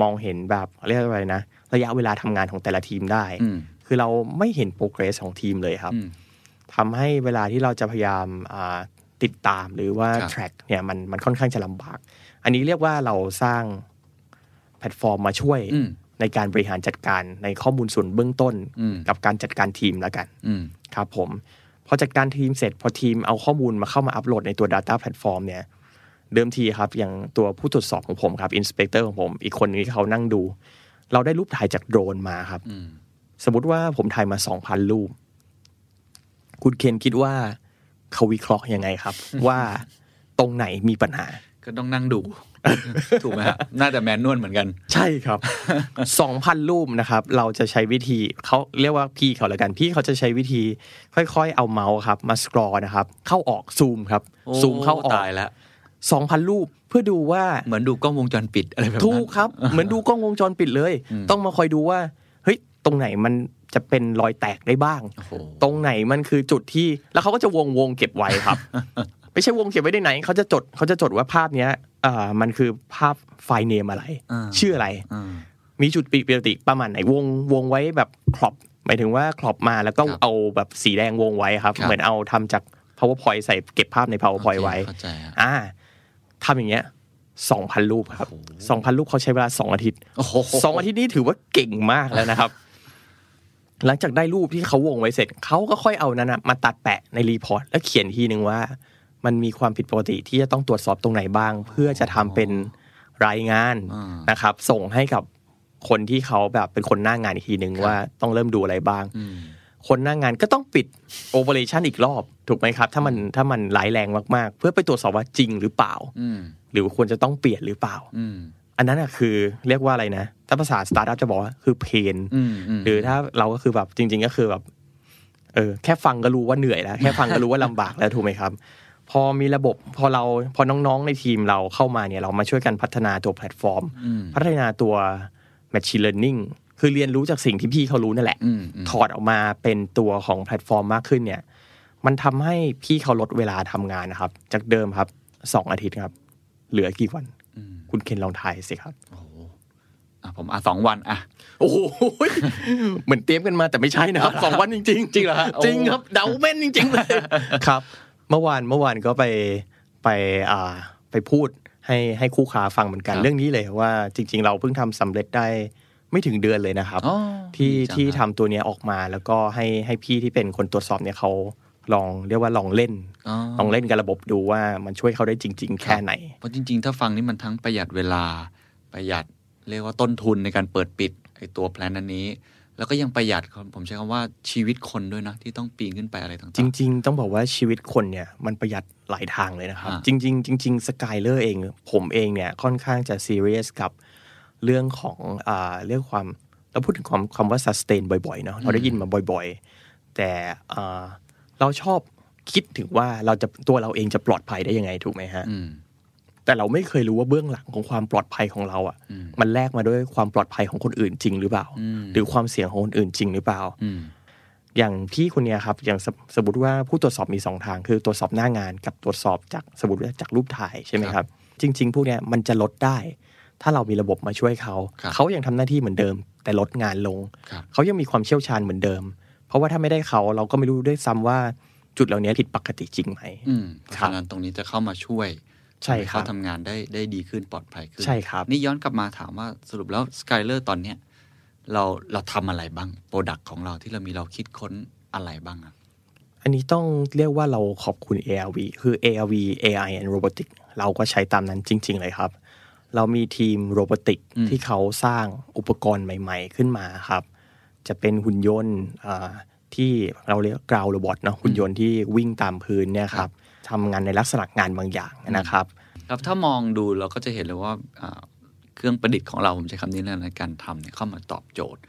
มองเห็นแบบเรียกว่าอะไรนะ ระยะเวลาทำงานของแต่ละทีมได้อืมคือเราไม่เห็น progress ของทีมเลยครับอืมทำให้เวลาที่เราจะพยายามอ่าติดตามหรือว่าครับ track เนี่ยมันมันค่อนข้างจะลำบาก อันนี้เรียกว่าเราสร้างแพลตฟอร์มมาช่วยอืม ในการบริหารจัดการในข้อมูลส่วนเบื้องต้นอืมกับการจัดการทีมแล้วกันอืมครับผมพอจัดการทีมเสร็จพอทีมเอาข้อมูลมาเข้ามาอัปโหลดในตัว Data Platform เนี่ยเดิมทีครับอย่างตัวผู้ตรวจสอบของผมครับ inspector ของผม อีกคนนึงที่เขานั่งดู เราได้รูปถ่ายจากโดรนมาครับอืมสมมติว่าผมถ่ายมา2,000รูป คุณเคนคิดว่าเขาวิเคราะห์ยังไงครับ ว่าตรงไหนมีปัญหา ก็ต้องนั่งดู ถูกไหมฮะน่าจะแมนนวลเหมือนกัน ใช่ครับสองพันรูปนะครับ เราจะใช้วิธีเขาเรียกว่าพี่เขาแล้วกันพี่เขาจะใช้วิธี ค่อยๆ เอาเมาส์ครับ มาสครอนะครับ เข้าออกซูมครับ ซูมเข้าออกตายแล้วสองพันรูปเพื่อดูว่าเหมือนดูกล้องวงจรปิดอะไรแบบนั้นถูกครับ เหมือนดูกล้องวงจรปิดเลยอืมต้องมาคอยดูว่าเฮ้ยตรงไหนมันจะเป็นรอยแตกได้บ้างโอ้โหตรงไหนมันคือจุดที่แล้วเขาก็จะวงวงเก็บไว้ครับ ไม่ใช่วงเก็บไว้ได้ไหนเขาจะจดเขาจะจดว่าภาพเนี้ย อ่ามันคือภาพ file name อะไรอ่าชื่ออะไรอ่ามีจุดผิดปกติประมาณไหนวงวงไว้แบบครอบหมายถึงว่าครอบมาแล้วก็ครับเอาแบบสีแดงวงไว้ครับครับเหมือนเอาทำจาก PowerPoint ใส่เก็บภาพใน PowerPoint ไว้เข้าใจฮะอ่าทำอย่างเงี้ยสองพันรูปครับโอ้โหสองพันรูปเขาใช้เวลาสองอาทิตย์โอ้โหสองอาทิตย์นี้ถือว่าเก่งมากแล้วนะครับ หลังจากได้รูปที่เขาวงไว้เสร็จเขาก็ค่อยเอานั้นนะมาตัดแปะใน report แล้วเขียนทีหนึ่งว่า มันมีความผิดปกติที่จะต้องตรวจสอบตรงไหนบ้าง เพื่อจะทำเป็นรายงานอ่านะครับ ส่งให้กับคนที่เขาแบบเป็นคนหน้างานอีกทีหนึ่งครับว่าต้องเริ่มดูอะไรบ้างอืมคนหน้างานก็ต้องปิด operation อีกรอบ ถูกไหมครับ ถ้ามันถ้ามันร้ายแรงมากๆ เพื่อไปตรวจสอบว่าจริงหรือเปล่าอืมหรือควรจะต้องเปลี่ยนหรือเปล่าอืมอันนั้นอะคือเรียกว่าอะไรนะ ถ้าภาษาสตาร์ทอัพจะบอกว่าคือ pain อืมมหรือถ้าเราก็คือแบบจริง ๆ ก็คือแบบเออแค่ฟังก็รู้ว่าเหนื่อยแล้ว แค่ฟังก็รู้ว่าลำบากแล้วถูกไหมครับ พอมีระบบพอเราพอน้องๆในทีมเราเข้ามาเนี่ยเรามาช่วยกันพัฒนาตัวแพลตฟอร์มอืมพัฒนาตัว Machine Learning คือเรียนรู้จากสิ่งที่พี่เขารู้นั่นแหละอืมอืมถอดออกมาเป็นตัวของแพลตฟอร์มมากขึ้นเนี่ย มันทำให้พี่เขาลดเวลาทำงานนะครับ จากเดิมครับสองอาทิตย์ครับ เหลือกี่วันอืมคุณเคนลองทายสิครับโอ้โหอะผมอะสองวันอะโอ้โหเหมือนเตรียมกันมาแต่ไม่ใช่นะครับสองวันจริง ๆ จริงเหรอฮะจริงครับ เดาแม่นจริง ๆ เลยครับ เมื่อวานเมื่อวานก็ไปไปอ่าไปพูดให้ให้คู่ค้าฟังเหมือนกันครับเรื่องนี้เลยว่าจริง ๆ เราเพิ่งทำสำเร็จได้ไม่ถึงเดือนเลยนะครับอ๋อที่ดีจังที่ครับทำตัวเนี้ยออกมาแล้วก็ให้ให้พี่ที่เป็นคนตรวจสอบเนี่ยเขาลองเรียกว่าลองเล่นอ๋อลองเล่นกับระบบดูว่ามันช่วยเขาได้จริง ๆ แค่ไหน เพราะจริง ๆ ถ้าฟังนี่มันทั้งประหยัดเวลาประหยัดเรียกว่าต้นทุนในการเปิดปิดไอตัวแพลนอันนี้ แล้วก็ยังประหยัดผมใช้คำว่าชีวิตคนด้วยนะ ที่ต้องปีนขึ้นไปอะไรต่างๆ จริง ๆ ต้องบอกว่าชีวิตคนเนี่ยมันประหยัดหลายทางเลยนะครับอ่าจริง ๆ จริงๆสกายเลอร์เอง ผมเองเนี่ยค่อนข้างจะซีเรียสกับเรื่องของอ่าเรื่องความเราพูดถึงความคำว่า sustain บ่อยๆเนาะเราได้ยินมาบ่อยๆ แต่อ่าเราชอบคิดถึงว่าเราจะตัวเราเองจะปลอดภัยได้ยังไงถูกไหมฮะอืม แต่เราไม่เคยรู้ว่าเบื้องหลังของความปลอดภัยของเราอะ่ะอืมมันแลกมาด้วยความปลอดภัยของคนอื่นจริงหรือเปล่าอืมหรือความเสี่ยงของคนอื่นจริงหรือเปล่าอืมอย่างพี่คนเนี้ยครับอย่างสมสมมติว่าผู้ตรวจสอบมีสองทาง คือตรวจสอบหน้างานกับตรวจสอบจากสมมติว่าจากรูปถ่ายใช่ไหมครับ จริง ๆ พวกเนี้ยมันจะลดได้ ถ้าเรามีระบบมาช่วยเขาครับเขายังทำหน้าที่เหมือนเดิม แต่ลดงานลงครับเขายังมีความเชี่ยวชาญเหมือนเดิม เพราะว่าถ้าไม่ได้เขาเราก็ไม่รู้ด้วยซ้ำว่าจุดเหล่านี้ผิดปกติจริงไหมอืมเพราะครับฉะนั้นตรงนี้จะเข้ามาช่วย ใช่ครับห้เขาทำงานได้ได้ดีขึ้นปลอดภัยขึ้นใช่ครับ นี่ย้อนกลับมาถามว่าสรุปแล้ว Skyller ตอนเนี้ยเราเราทำอะไรบ้าง product ของเราที่เรามีเราคิดค้นอะไรบ้างอะอันนี้ต้องเรียกว่าเราขอบคุณ ARV คือ ARV AI and Robotics เราก็ใช้ตามนั้นจริง ๆ เลยครับ เรามีทีม robotic อืมที่เขาสร้างอุปกรณ์ใหม่ ๆ ขึ้นมาครับ จะเป็นหุ่นยนต์อ่าที่เราเรียก ground robot เนาะหุ่นยนต์ที่วิ่งตามพื้นเนี่ยครับ ทำงานในลักษณะงานบางอย่างนะครับครับถ้ามองดูเราก็จะเห็นเลยว่าอ่าเครื่องประดิษฐ์ของเราผมใช้คำนี้แล้วในการทำเนี่ยเข้ามาตอบโจทย์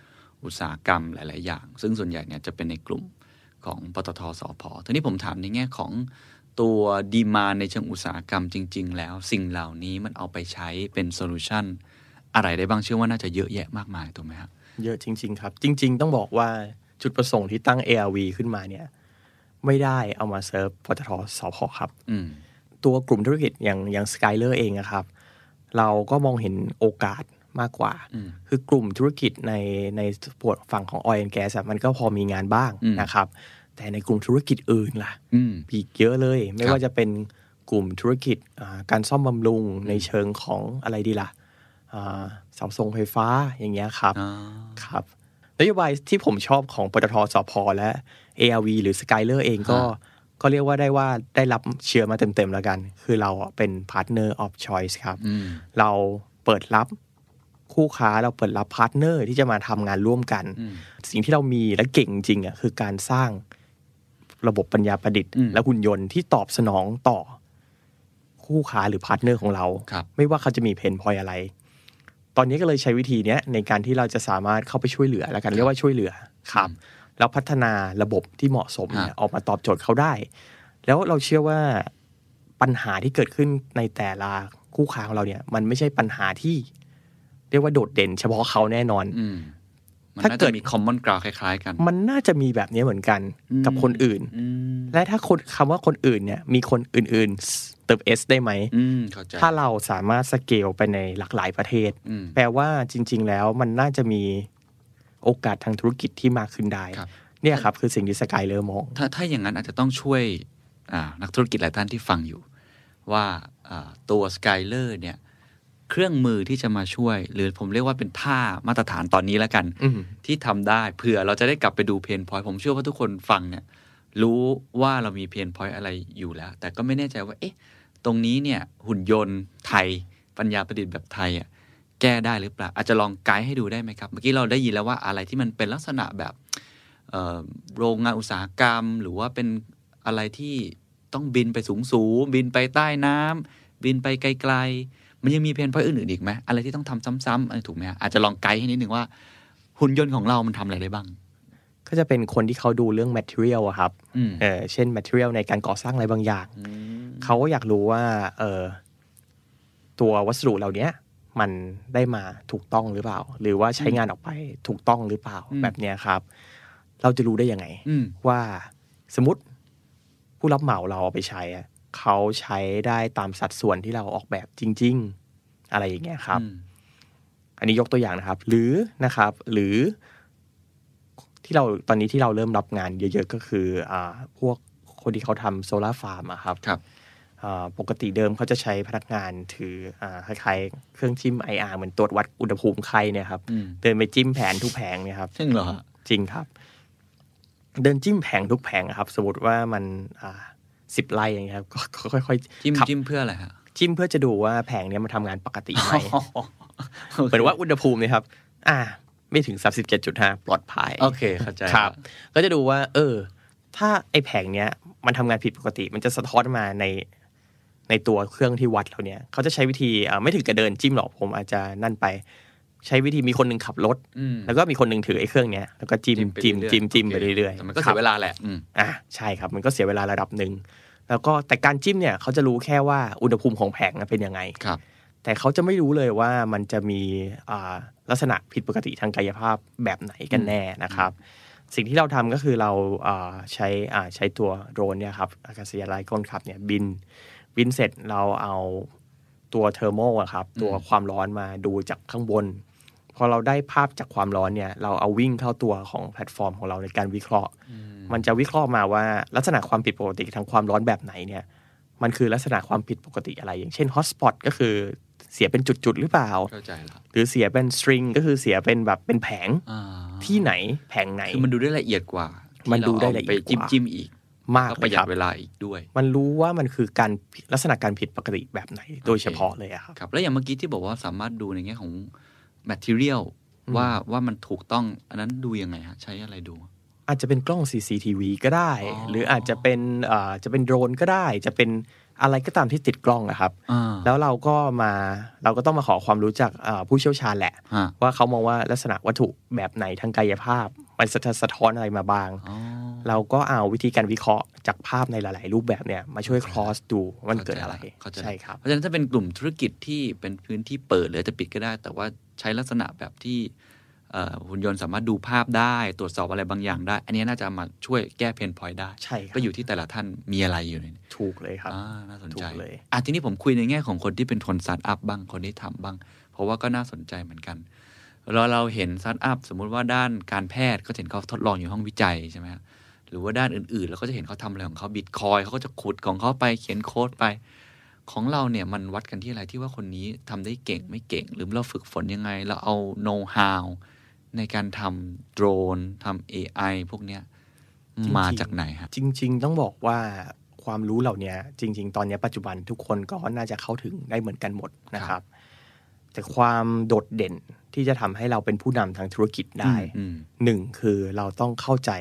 อุตสาหกรรมหลาย ๆ อย่าง ซึ่งส่วนใหญ่เนี่ยจะเป็นในกลุ่มของปตท.สผ.ทีนี้ผมถามในแง่ของตัวดีมานด์ในเชิงอุตสาหกรรมจริง ๆ แล้วสิ่งเหล่านี้มันเอาไปใช้เป็น solutionอะไรได้บ้างเชื่อว่าน่าจะเยอะแยะมากมายถูกไหมครับเยอะจริง ๆ ครับ จริง ๆ ต้องบอกว่าจุดประสงค์ที่ตั้ง ARV ขึ้นมาเนี่ย ไม่ได้เอามาเซิร์ฟปตทสพครับอืมตัวกลุ่มธุรกิจอย่างอย่างสกายเลอร์เองนะครับ เราก็มองเห็นโอกาสมากกว่าอืมคือกลุ่มธุรกิจในในฝั่งของ oil and gas อะมันก็พอมีงานบ้างอืมนะครับ แต่ในกลุ่มธุรกิจอื่นล่ะอืมอีกเยอะเลย ไม่ครับว่าจะเป็นกลุ่มธุรกิจอ่าการซ่อมบำรุงในเชิงของอะไรดีล่ะอ่าเสาส่งไฟฟ้าอย่างเงี้ยครับอ่าครับนโยบายที่ผมชอบของปตท.สผ.และ ARV หรือ Skyller เองก็ฮะก็เรียกว่าได้ว่าได้รับเชื้อมาเต็มๆแล้วกัน คือเราอะเป็น partner of choice ครับอืมเราเปิดรับคู่ค้าเราเปิดรับ partner ที่จะมาทำงานร่วมกันอืมสิ่งที่เรามีและเก่งจริงๆอะคือการสร้างระบบปัญญาประดิษฐ์อืมและหุ่นยนต์ที่ตอบสนองต่อคู่ค้าหรือ partner ของเราครับไม่ว่าเขาจะมี pain point อะไร ตอนนี้ก็เลยใช้วิธีเนี้ยในการที่เราจะสามารถเข้าไปช่วยเหลือแล้วกันเรียกว่าช่วยเหลือครับ แล้วพัฒนาระบบที่เหมาะสมเนี่ยฮะออกมาตอบโจทย์เขาได้ แล้วเราเชื่อว่าปัญหาที่เกิดขึ้นในแต่ละคู่ค้าของเราเนี่ย มันไม่ใช่ปัญหาที่เรียกว่าโดดเด่น เฉพาะเขาแน่นอนอืมมันถ้าน่าเกิจะดมี common ground คล้ายๆกัน มันน่าจะมีแบบนี้เหมือนกันกับคนอื่นอืมและถ้าคนคำว่าคนอื่นเนี่ย มีคนอื่นๆ เติม S ได้ไหมอืมเข้าใจถ้าเราสามารถสเกลไปในหลากหลายประเทศอืมแปลว่าจริง ๆ แล้วมันน่าจะมี โอกาสทางธุรกิจที่มากขึ้นได้ครับเนี่ยครับคือสิ่งที่สกายเลอร์มองถ้าถ้าอย่างนั้นอาจจะต้องช่วยอ่านักธุรกิจหลายท่านที่ฟังอยู่ ว่าอ่าตัว Skyler เนี่ยเครื่องมือที่จะมาช่วย หรือผมเรียกว่าเป็นท่ามาตรฐานตอนนี้แล้วกันอืมที่ทำได้เผื่อเราจะได้กลับไปดูเพนพอยผมเชื่อว่าทุกคนฟังเนี่ยรู้ว่าเรามีเพนพอยอะไรอยู่แล้ว แต่ก็ไม่แน่ใจว่า เอ๊ะ ตรงนี้เนี่ยหุ่นยนต์ไทย ปัญญาประดิษฐ์แบบไทยอะ แก้ได้หรือเปล่า อาจจะลองไกด์ให้ดูได้ไหมครับ เมื่อกี้เราได้ยินแล้วว่าอะไรที่มันเป็นลักษณะแบบเอ่อโรงงานอุตสาหกรรม หรือว่าเป็นอะไรที่ต้องบินไปสูงสูงๆบินไปใต้น้ำบินไปไกลๆ มันยังมีเพนพอยอื่นๆอีกไหมอะไรที่ต้องทำซ้ำๆอะไรถูกไหมฮะอาจจะลองไกด์ให้นิดนึงว่า หุ่นยนต์ของเรามันทำอะไรได้บ้าง ก็จะเป็นคนที่เขาดูเรื่อง material อะครับอืมเออเช่น material ในการก่อสร้างอะไรบางอย่าง เขาก็อยากรู้ว่าเออตัววัสดุเหล่าเนี้ย มันได้มาถูกต้องหรือเปล่า หรือว่าใช้งานออกไปถูกต้องหรือเปล่าอืมแบบเนี้ยครับ เราจะรู้ได้ยังไงอืมว่าสมมติผู้รับเหมาเราเอาไปใช้อะเขาใช้ได้ตามสัดส่วนที่เราออกแบบจริง ๆ อะไรอย่างเงี้ยครับอืมอันนี้ยกตัวอย่างนะครับ หรือนะครับ หรือ ที่เราตอนนี้ที่เราเริ่มรับงานเยอะ ๆ ก็คือ อ่า พวกคนที่เขาทำโซลาร์ฟาร์มอะครับครับอ่า ปกติเดิมเขาจะใช้พนักงานถืออาคล้ายๆเครื่องจิ้ม IR เหมือนตรวจวัดอุณหภูมิใครเนี่ยครับอืมเดินไปจิ้มแผงทุกแผงเนี่ยครับจริงเหรอฮะจริงครับ เดินจิ้มแผงทุกแผงอะครับ สมมติว่ามันอ่าสิบไร่อย่างเงี้ยครับก็ค่อยๆจิ้มขับจิ้มเพื่ออะไรฮะจิ้มเพื่อจะดูว่าแผงเนี้ยมันทำงานปกติไหมเหมือนว่าอุณหภูมิเนะครับ อ่า ไม่ถึง37.5ปลอดภัยโอเคเข้าใจครับ ก็จะดูว่า เออ ถ้าไอ้แผงเนี้ยมันทำงานผิดปกติ มันจะสะท้อนมาใน ในตัวเครื่องที่วัดเราเนี่ยเขาจะใช้วิธีอ่าไม่ถึงกับเดินจิ้มหรอกผมอาจจะนั่นไป ใช้วิธีมีคนหนึ่งขับรถอืมแล้วก็มีคนหนึ่งถือไอ้เครื่องเนี้ยแล้วก็จิ้มจิ้มจิ้มจิ้มไปเรื่อยๆแต่มันก็คเสีรัยบเวลาแหละอืมอะใช่ครับมันก็เสียเวลาระดับหนึ่งแล้วก็แต่การจิ้มเนี่ยเขาจะรู้แค่ว่าอุณหภูมิของแผงน่ะเป็นยังไงครับ แต่เขาจะไม่รู้เลยว่ามันจะมีอ่าลักษณะผิดปกติทางกายภาพแบบไหนกันแน่นะครับ สิ่งที่เราทำก็คือเราอ่าใช้อ่าใช้ตัวโดรนเนี่ยครับอากาศยานไร้คนขับเนี่ยบิน บินเสร็จเราเอาตัว thermo อะครับ ตัวความร้อนมาดูจากข้างบน พอเราได้ภาพจากความร้อนเนี่ย เราเอาวิ่งเข้าตัวของแพลตฟอร์มของเราในการวิเคราะห์ มันจะวิเคราะห์มาว่าลักษณะความผิดปกติทางความร้อนแบบไหนเนี่ย มันคือลักษณะความผิดปกติอะไร อย่างเช่น hotspot ก็คือเสียเป็นจุดๆหรือเปล่าเข้าใจแล้วหรือเสียเป็น string ก็คือเสียเป็นแบบเป็นแผงอ่าที่ไหนแผงไหน คือมันดูได้ละเอียดกว่า มันที่ดูได้รายละเอียดกว่าจิ้มจิ้มอีก มากก็เลประยหยัคดรับเวลาอีกด้วย มันรู้ว่ามันคือการลักษณะการผิดปกติแบบไหน โดยเฉพาะเลยอะครับ ครับ แล้วอย่างเมื่อกี้ที่บอกว่าสามารถดูในแง่ของ material ว่าว่ามันถูกต้อง อันนั้นดูยังไงฮะ ใช้อะไรดู อาจจะเป็นกล้อง CCTV ก็ได้อ๋อหรืออาจจะเป็นเอ่อจะเป็นโดรนก็ได้ จะเป็นอะไรก็ตามที่ติดกล้องนะครับอ่าแล้วเราก็มาเราก็ต้องมาขอความรู้จากเอ่อผู้เชี่ยวชาญแหละฮะว่าเขามองว่าลักษณะวัตถุแบบไหนทางกายภาพ มันสะสะท้อนอะไรมาบ้างอ๋อ เราก็เอาวิธีการวิเคราะห์จากภาพในหลาย ๆ รูปแบบเนี่ยมาช่วยคลอสดูว่ามันเกิดอะไรเข้าใจใช่ครับเพราะฉะนั้นถ้าเป็นกลุ่มธุรกิจที่เป็นพื้นที่เปิดหรือจะปิดก็ได้ แต่ว่าใช้ลักษณะแบบที่เอ่อหุ่นยนต์สามารถดูภาพได้ตรวจสอบอะไรบางอย่างได้ อันนี้น่าจะมาช่วยแก้เพนพอยต์ได้ใช่ครับก็อยู่ที่แต่ละท่านมีอะไรอยู่ในนี้ถูกเลยครับอ่าน่าสนใจถูกเลยอะทีนี้ผมคุยในแง่ของคนที่เป็นคนสตาร์ทอัพบ้างคนที่ทำบ้าง เพราะว่าก็น่าสนใจเหมือนกันเราเราเห็นสตาร์ทอัพสมมุติว่าด้านการแพทย์ก็จะเห็นเขาทดลองอยู่ห้องวิจัยใช่ไหมฮะห รือว่าด้านอื่นๆเราก็จะเห็นเขาทำอะไรของเขาบิตคอยเขาก็จะขุดของเขาไปเขียนโค้ดไป ของเราเนี่ยมันวัดกันที่อะไรที่ว่าคนนี้ทำได้เก่งไม่เก่ง หรือเราฝึกฝนยังไง เราเอาโน้ตฮาวในการทำโดรนทำ AI พวกเนี้ยจริงๆ มาจากไหนครับจริง ๆ ต้องบอกว่าความรู้เหล่านี้จริง ๆ ตอนนี้ปัจจุบันทุกคนก็น่าจะเข้าถึงได้เหมือนกันหมดนะครับ แต่ความโดดเด่นที่จะทำให้เราเป็นผู้นำทางธุรกิจได้อืมหนึ่งคือเราต้องเข้าใจ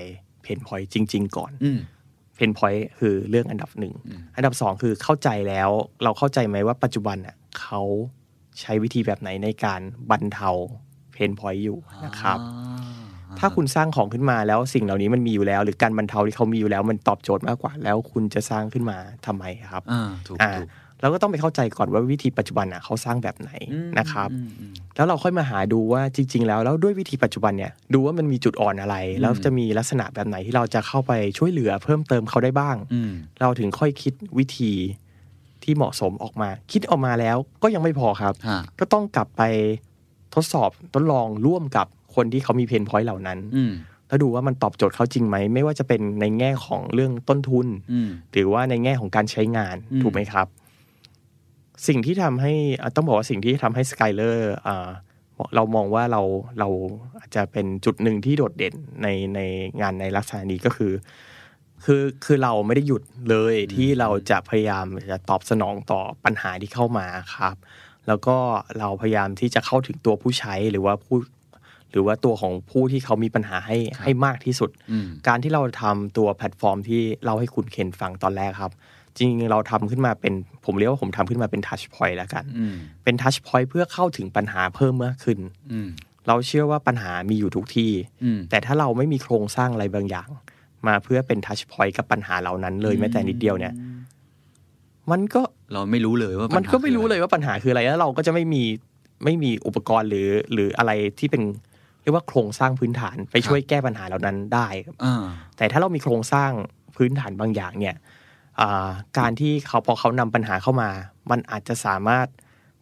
pain point จริง ๆ ก่อนอืม pain point คือเรื่องอันดับหนึ่งอืมอันดับสองคือเข้าใจแล้ว เราเข้าใจไหมว่าปัจจุบันน่ะเขาใช้วิธีแบบไหนในการบรรเทา pain point อยู่นะครับอ่าถ้าคุณสร้างของขึ้นมาแล้วสิ่งเหล่านี้มันมีอยู่แล้ว หรือการบรรเทาที่เขามีอยู่แล้วมันตอบโจทย์มากกว่า แล้วคุณจะสร้างขึ้นมาทำไมครับอ่าถูกอ่าถูก เราก็ต้องไปเข้าใจก่อนว่าวิธีปัจจุบันน่ะเขาสร้างแบบไหนอืมนะครับอืมอืมแล้วเราค่อยมาหาดูว่าจริง ๆ แล้วแล้วด้วยวิธีปัจจุบันเนี่ยดูว่ามันมีจุดอ่อนอะไร แล้วจะมีลักษณะแบบไหนที่เราจะเข้าไปช่วยเหลือเพิ่มเติมเขาได้บ้างอืมเราถึงค่อยคิดวิธีที่เหมาะสมออกมา คิดออกมาแล้วก็ยังไม่พอครับฮะก็ต้องกลับไปทดสอบทดลองร่วมกับคนที่เขามีเพนพอยต์เหล่านั้นอืมแล้วดูว่ามันตอบโจทย์เขาจริงไหม ไม่ว่าจะเป็นในแง่ของเรื่องต้นทุนอืมหรือว่าในแง่ของการใช้งานอืมถูกไหมครับ สิ่งที่ทำให้อะต้องบอกว่าสิ่งที่ทำให้สกายเลอร์เรามองว่าเราเราอาจจะเป็นจุดหนึ่งที่โดดเด่นในในงานในลักษณะนี้ก็คือ คือคือเราไม่ได้หยุดเลยที่เราจะพยายามจะตอบสนองต่อปัญหาที่เข้ามาครับ แล้วก็เราพยายามที่จะเข้าถึงตัวผู้ใช้หรือว่าผู้หรือว่าตัวของผู้ที่เขามีปัญหาให้ครับให้มากที่สุดอืมการที่เราทำตัวแพลตฟอร์มที่เล่าให้คุณเคนฟังตอนแรกครับ จริงๆเราทำขึ้นมาเป็นผมเรียกว่าผมทำขึ้นมาเป็น touchpoint แล้วกันอืมเป็น touchpoint เพื่อเข้าถึงปัญหาเพิ่มมากขึ้นอืมเราเชื่อว่าปัญหามีอยู่ทุกที่อืมแต่ถ้าเราไม่มีโครงสร้างอะไรบางอย่าง มาเพื่อเป็น touchpoint กับปัญหาเหล่านั้นเลยแม้แต่นิดเดียวเนี่ย มันก็เราไม่รู้เลยว่ามัน มันก็ไม่รู้เลยว่าปัญหาคืออะไรแล้วเราก็จะไม่มีไม่มีอุปกรณ์หรือหรืออะไรที่เป็นเรียกว่าโครงสร้างพื้นฐานไปช่วยแก้ปัญหาเหล่านั้นได้ครับอ่าแต่ถ้าเรามีโครงสร้างพื้นฐานบางอย่างเนี่ยอ่า การที่เขาพอเขานำปัญหาเข้ามา มันอาจจะสามารถ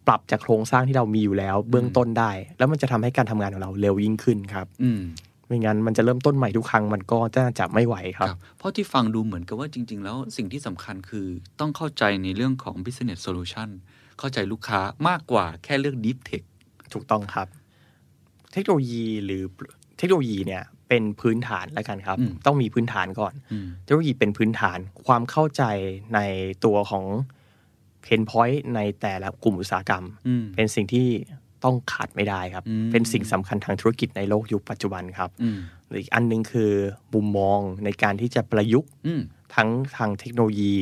ปรับจากโครงสร้างที่เรามีอยู่แล้ว เบื้องต้นได้ แล้วมันจะทำให้การทำงานของเราเร็วยิ่งขึ้นครับ อืมไม่งั้นมันจะเริ่มต้นใหม่ทุกครั้งมันก็จะจะไม่ไหวครับ เพราะที่ฟังดูเหมือนกับว่าจริง ๆ แล้วสิ่งที่สำคัญคือต้องเข้าใจในเรื่องของ business solution เข้าใจลูกค้ามากกว่าแค่เรื่อง deep tech ถูกต้องครับ เทคโนโลยีหรือเทคโนโลยีเนี่ย เป็นพื้นฐานแล้วกันครับอืมต้องมีพื้นฐานก่อนอืมเทคโนโลยีเป็นพื้นฐานความเข้าใจในตัวของ pain point ในแต่ละกลุ่มอุตสาหกรรมอืมเป็นสิ่งที่ต้องขาดไม่ได้ครับอืมเป็นสิ่งสำคัญทางธุรกิจในโลกยุคปัจจุบันครับอืมหรืออีกอันหนึงคือมุมมองในการที่จะประยุกต์อืมทั้งทางเทคโนโลยี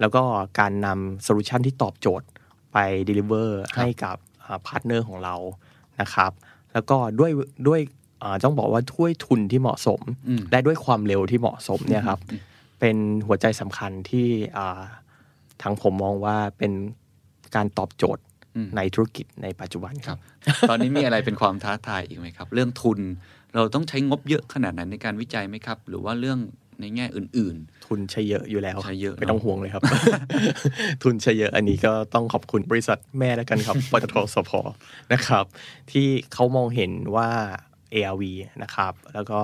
แล้วก็การนำ solution ที่ตอบโจทย์ไป deliver ให้กับ partner ของเรานะครับ แล้วก็ด้วยด้วยอ่า ต้องบอกว่าด้วยทุนที่เหมาะสมอืมและด้วยความเร็วที่เหมาะสมเนี่ยครับ เป็นหัวใจสำคัญที่อ่าทางผมมองว่าเป็นการตอบโจทย์อืมในธุรกิจในปัจจุบันครัรับบตอนนี้มีอะไรเป็นความท้าทายอีกไหมครับ เรื่องทุนเราต้องใช้งบเยอะขนาดไหนในการวิจัยไหมครับ หรือว่าเรื่องในแง่อื่นทุนใช้เยอะอยู่แล้วใช้เยอะไม่ต้องห่วงเลยครับ ทุนใช้เยอะอันนี้ก็ต้องขอบคุณบริษัทแม่แล้วกันครับปตทสพนะครับ ที่เขามองเห็นว่า ARV นะครับ แล้วก็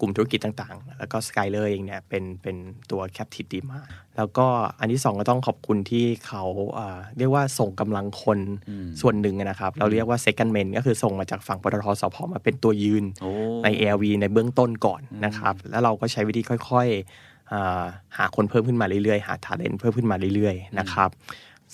กลุ่มธุรกิจต่างๆ แล้วก็ Skyler เองเนี่ยเป็นเป็นตัว Captive ดีมากแล้วก็อันที่สองก็ต้องขอบคุณที่เขาอ่าเรียกว่าส่งกำลังคนอืมส่วนหนึ่งนะครับ เราเรียกว่า second man ก็คือส่งมาจากฝั่งปตทสพมาเป็นตัวยืนๆโอ้ใน ARV ในเบื้องต้นก่อนนะครับ แล้วเราก็ใช้วิธีค่อยๆอ่าหาคนเพิ่มขึ้นมาเรื่อยๆ หา talent เพิ่มขึ้นมาเรื่อยๆนะครับ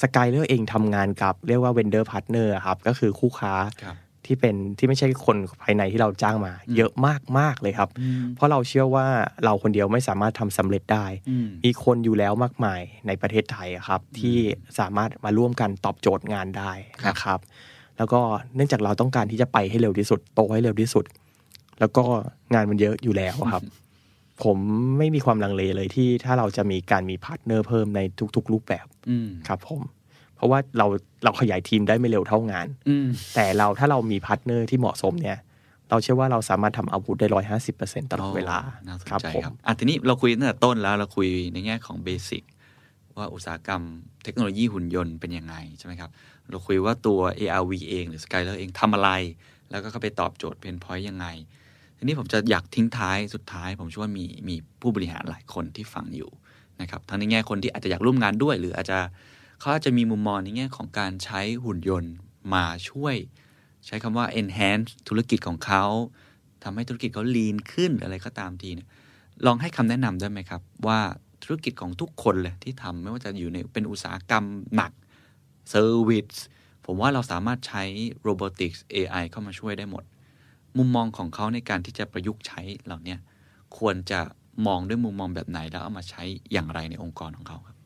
สกายเลอร์เองทำงานกับเรียกว่า vendor partner ครับ ก็คือคู่ค้าครับ ที่เป็นที่ไม่ใช่คนภายในที่เราจ้างมา เยอะมากมากๆเลยครับ เพราะเราเชื่อว่าเราคนเดียวไม่สามารถทำสำเร็จได้อืมมีคนอยู่แล้วมากมายในประเทศไทยอะครับ ที่สามารถมาร่วมกันตอบโจทย์งานได้นะครับ แล้วก็เนื่องจากเราต้องการที่จะไปให้เร็วที่สุดโตให้เร็วที่สุด แล้วก็งานมันเยอะอยู่แล้วอะครับ ผมไม่มีความลังเลเลยที่ถ้าเราจะมีการมี partner เพิ่มในทุก ๆ รูปแบบอืมครับผม เพราะว่าเราเราขยายทีมได้ไม่เร็วเท่างานอืมแต่เราถ้าเรามี partner ที่เหมาะสมเนี่ย เราเชื่อว่าเราสามารถทำอาวุธได้ร้อยห้าสิบเปอร์เซ็นตลอดเวลาน่าสนครับใจผมครับอะทีนี้เราคุยตั้งแต่ต้นแล้วเราคุยในแง่ของ basicว่าอุตสาหกรรมเทคโนโลยีหุ่นยนต์เป็นยังไงใช่ไหมครับ เราคุยว่าตัว ARV เองหรือ Skyler เองทำอะไร แล้วก็เข้าไปตอบโจทย์เพนพอยต์ยังไง ทีนี้ผมจะอยากทิ้งท้ายสุดท้าย ผมเชื่อว่ามีมีผู้บริหารหลายคนที่ฟังอยู่นะครับทั้งในแง่คนที่อาจจะอยากร่วมงานด้วย หรืออาจจะ เขาอาจจะมีมุมมองในแง่ของการใช้หุ่นยนต์มาช่วย ใช้คำว่า enhance ธุรกิจของเขาทำให้ธุรกิจเขา lean ขึ้นอะไรก็ตามทีเนี่ยลองให้คำแนะนำได้ไหมครับ ว่าธุรกิจของทุกคนเลยที่ทำไม่ว่าจะอยู่ในเป็นอุตสาหกรรมหนัก service ผมว่าเราสามารถใช้ robotics AI เข้ามาช่วยได้หมด มุมมองของเขาในการที่จะประยุกต์ใช้เหล่านี้ควรจะมองด้วยมุมมองแบบไหนแล้วเอามาใช้อย่างไรในองค์กรของเขาครับ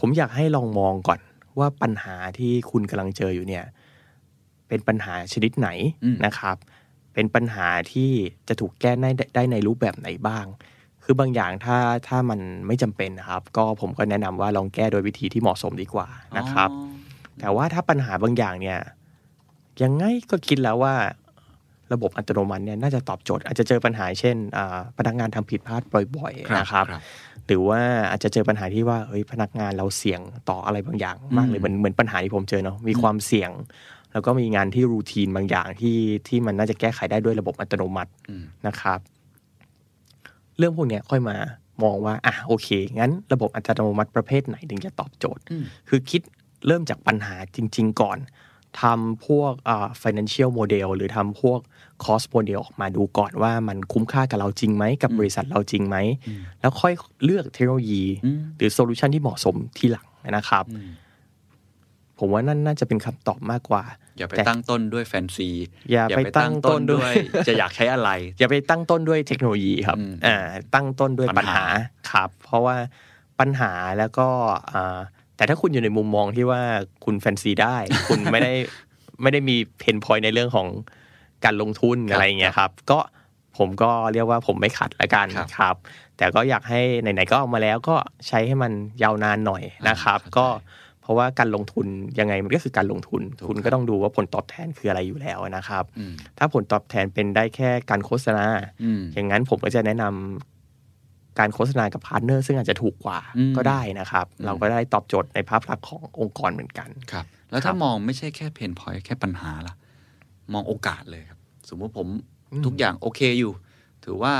ผมอยากให้ลองมองก่อนว่าปัญหาที่คุณกำลังเจออยู่เนี่ย เป็นปัญหาชนิดไหนอืมนะครับ เป็นปัญหาที่จะถูกแก้ได้ได้ในรูปแบบไหนบ้าง คือบางอย่างถ้าถ้ามันไม่จำเป็นนะครับ ก็ผมก็แนะนำว่าลองแก้โดยวิธีที่เหมาะสมดีกว่านะครับอ๋อแต่ว่าถ้าปัญหาบางอย่างเนี่ยยังไงก็คิดแล้วว่าระบบอัตโนมัติเนี่ยน่าจะตอบโจทย์อาจจะเจอปัญหาเช่นอ่าพนักงานทำผิดพลาดบ่อย ๆ นะครับ หรือว่าอาจจะเจอปัญหาที่ว่าเฮ้ยพนักงานเราเสี่ยงต่ออะไรบางอย่าง มากเลยเหมือนเหมือนปัญหาที่ผมเจอเนาะมีความเสี่ยง แล้วก็มีงานที่รูทีนบางอย่างที่ที่มันน่าจะแก้ไขได้ด้วยระบบอัตโนมัติอืมนะครับ เรื่องพวกเนี้ยค่อยมามองว่าอะโอเค งั้นระบบอัตโนมัติประเภทไหนถึงจะตอบโจทย์อืมคือคิดเริ่มจากปัญหาจริง ๆ ก่อน ทำพวกอ่า financial model หรือทำพวก cost model ออกมาดูก่อนว่ามันคุ้มค่ากับเราจริงไหม กับบริษัทเราจริงไหม แล้วค่อยเลือกเทคโนโลยีอืมหรือโซลูชันที่เหมาะสมทีหลังนะครับอืมผมว่านั่นน่าจะเป็นคำตอบมากกว่า อย่าไปแต่ตั้งต้นด้วยแฟนซีอย่าไปตั้งต้นด้วย จะอยากใช้อะไร อย่าไปตั้งต้นด้วยเทคโนโลยีครับอืมอ่าตั้งต้นด้วยปัปัญญหาหาครับ เพราะว่าปัญหาแล้วก็อ่า แต่ถ้าคุณอยู่ในมุมมองที่ว่าคุณแฟนซีได้ คุณไม่ได้ไม่ได้มีเพนพอยในเรื่องของการลงทุนอะไรอย่างเงี้ยครับ ก็ผมก็เรียกว่าผมไม่ขัดละกันครับ แต่ก็อยากให้ไหนๆก็เอามาแล้วก็ใช้ให้มันยาวนานหน่อยนะครับ ก็เพราะว่าการลงทุนยังไงมันก็คือการลงทุน คุณก็ต้องดูว่าผลตอบแทนคืออะไรอยู่แล้วนะครับอืมถ้าผลตอบแทนเป็นได้แค่การโฆษณาอืมอย่างนั้นผมก็จะแนะนำ การโฆษณากับ partner ซึ่งอาจจะถูกกว่าอืมก็ได้นะครับอืมเราก็ได้ตอบโจทย์ในภาพลักษณ์ขององค์กรเหมือนกันครับ แล้วถ้ามองไม่ใช่แค่ pain point แค่ปัญหาล่ะ มองโอกาสเลยครับ สมมติผมอืมทุกอย่างโอเคอยู่ ถือว่า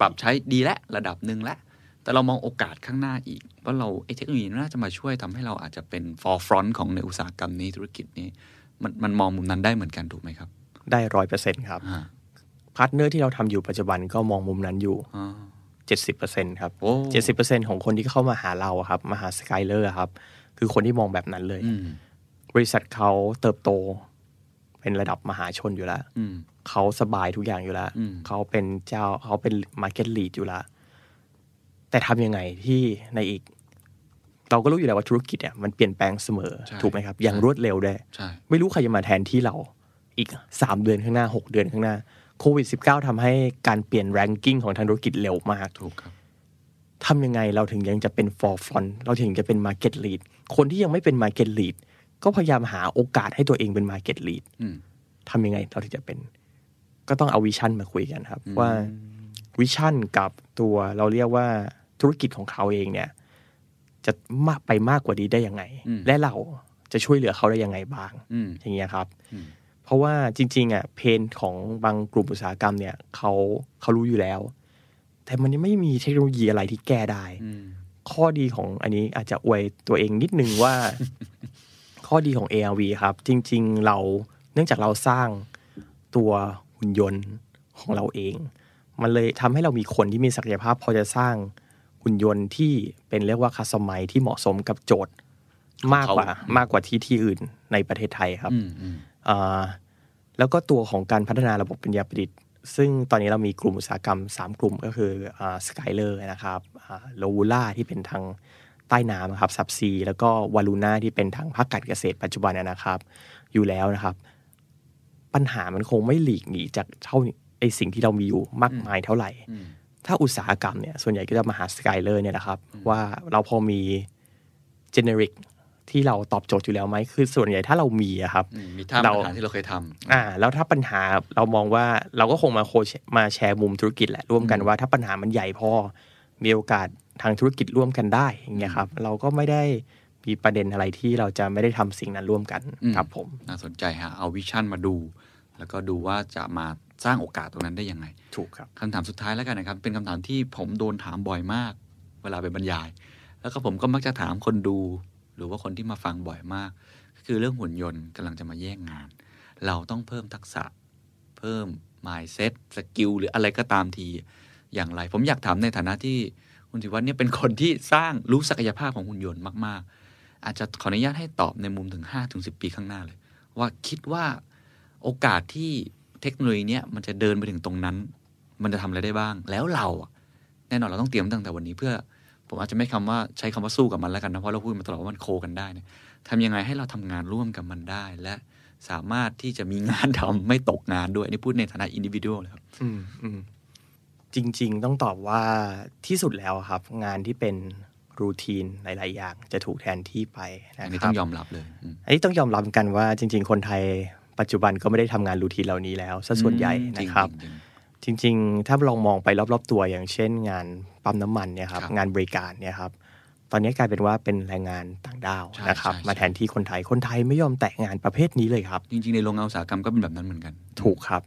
ปรับใช้ดีและระดับหนึ่งแล้วแต่เรามองโอกาสข้างหน้าอีก ว่าเราไอ้เทคโนโลยีน่าจะมาช่วยทำให้เราอาจจะเป็น forefront ของในอุตสาหกรรมนี้ธุรกิจนี้ มันมันมองมุมนั้นได้เหมือนกันถูกไหมครับ ได้ร้อยเปอร์เซ็นครับอ่า partner ที่เราทำอยู่ปัจจุบันก็มองมุมนั้นอยู่ อ่าเจ็ดสิบเปอร์เซ็นครับโอ้เจ็ดสิบเปอร์เซ็นของคนที่เข้ามาหาเราอะครับมาหา Skyller ครับคือคนที่มองแบบนั้นเลยอืมบริษัทเขาเติบโต เป็นระดับมหาชนอยู่แล้วอืมเขาสบายทุกอย่างอยู่แล้วอืมเขาเป็นเจ้าเขาเป็น market lead อยู่แล้วแต่ทำยังไงที่ในอีก เราก็รู้อยู่แล้วว่าธุรกิจเนี่ยมันเปลี่ยนแปลงเสมอใช่ถูกไหมครับ อย่างรวดเร็วด้วยใช่ไม่รู้ใครจะมาแทนที่เราอีกสามเดือนข้างหน้าหกเดือนข้างหน้า โควิด -19 ทำให้การเปลี่ยน ranking ของทางธุรกิจเร็วมากถูกครับทำยังไงเราถึงยังจะเป็น forefront เราถึงจะเป็น market lead คนที่ยังไม่เป็น market lead ก็พยายามหาโอกาสให้ตัวเองเป็น market lead อืมทำยังไงเราถึงจะเป็น ก็ต้องเอา vision มาคุยกันครับอืมว่า vision กับตัวเราเรียกว่าธุรกิจของเขาเองเนี่ย จะมากไปมากกว่านี้ได้ยังไง และเราจะช่วยเหลือเขาได้ยังไงบ้างอืมอย่างเงี้ยครับอืมเพ ราะว่าจริงๆอะ pain ของบางกลุ่มอุตสาหกรรมเนี่ยเขาเขารู้อยู่แล้ว แต่มันยังไม่มีเทคโนโลยีอะไรที่แก้ได้อืมข้อดีของอันนี้อาจจะอวยตัวเองนิดนึงว่า ข้อดีของ ARV ครับ จริง ๆ เราเนื่องจากเราสร้างตัวหุ่นยนต์ของเราเอง มันเลยทำให้เรามีคนที่มีศักยภาพ พอจะสร้างหุ่นยนต์ที่เป็นเรียกว่าคัสตอมไมที่เหมาะสมกับโจทย์มากกว่าของเขามากกว่าที่ที่อื่นในประเทศไทยครับอืมอืมอ่า แล้วก็ตัวของการพัฒนาระบบปัญญาประดิษฐ์ ซึ่งตอนนี้เรามีกลุ่มอุตสาหกรรม 3 กลุ่มก็คือสกายเลอร์นะครับโลวูล่าที่เป็นทางใต้น้ำครับซับซีแล้วก็วาลูน่าที่เป็นทางภาคการเกษตรปัจจุบันนะครับ อยู่แล้วนะครับ ปัญหามันคงไม่หลีกหนีจากเท่าไอสิ่งที่เรามีอยู่มากมายเท่าไหร่อืมถ้าอุตสาหกรรมเนี่ยส่วนใหญ่ก็จะมาหาสกายเลอร์เนี่ยนะครับ ว่าเราพอมีเจเนริก ที่เราตอบโจทย์อยู่แล้วไหมคือส่วนใหญ่ถ้าเรามีอะครับอืมมีท่าเราปัญหาที่เราเคยทำอ่า แล้วถ้าปัญหาเรามองว่าเราก็คงมาโคชมาแชร์มุมธุรกิจแหละร่วมกันอืมว่าถ้าปัญหามันใหญ่พอมีโอกาสทางธุรกิจร่วมกันได้อย่างเงี้ยครับ เราก็ไม่ได้มีประเด็นอะไรที่เราจะไม่ได้ทำสิ่งนั้นร่วมกันอืมครับผมน่าสนใจฮะเอาวิชั่นมาดู แล้วก็ดูว่าจะมาสร้างโอกาสตรงนั้นได้ยังไง ถูกครับคำถามสุดท้ายแล้วกันนะครับ เป็นคำถามที่ผมโดนถามบ่อยมาก เวลาไปบรรยาย แล้วก็ผมก็มักจะถามคนดูห รือว่าคนที่มาฟังบ่อยมาก ก็คือเรื่องหุ่นยนต์กำลังจะมาแย่งงาน เราต้องเพิ่มทักษะ เพิ่ม mindset สกิลหรืออะไรก็ตามทีอย่างไร ผมอยากถามในฐานะที่คุณสิวัฒน์เนี่ยเป็นคนที่สร้างรู้ศักยภาพของหุ่นยนต์มาก ๆ อาจจะขออนุญาตให้ตอบในมุมถึง5ถึง10 ปีข้างหน้าเลย ว่าคิดว่าโอกาสที่เทคโนโลยีเนี่ยมันจะเดินไปถึงตรงนั้น มันจะทำอะไรได้บ้าง แล้วเราแน่นอนเราต้องเตรียมตั้งแต่วันนี้เพื่อ ผมอาจจะไม่คำว่าใช้คำว่าสู้กับมันแล้วกันนะเพราะเราพูดมาตลอดว่ามันโคกันได้เนี่ยทำยังไงให้เราทำงานร่วมกับมันได้ และสามารถที่จะมีงานทำไม่ตกงานด้วยอันนี่พูดในฐานะอินดิวิวเลยครับอืมอืมจริง ๆ ต้องตอบว่าที่สุดแล้วครับ งานที่เป็นรูทีนหลาย ๆ อย่างจะถูกแทนที่ไปนะอันนี้ครัต้อบงยอมรับเลยอืมอันนี้ต้องยอมรับกันว่าจริง ๆ คนไทยปัจจุบันก็ไม่ได้ทำงานรูทีนเหล่านี้แล้วซะส่วนใหญ่นะครับ จริงจริงๆถ้าลองมองไปรอบ ๆ ตัวอย่างเช่น งาน ปั๊มน้ำมันเนี่ยครับครับงานบริการเนี่ยครับตอนนี้กลายเป็นว่าเป็นแรงงานต่างด้าวใช่นะครับใช่มาแทนที่คนไทยคนไทยไม่ยอมแตะงานประเภทนี้เลยครับๆจริงๆ ในโรงงานอุตสาหกรรมก็เป็นแบบนั้นเหมือนกัน ถูกครับ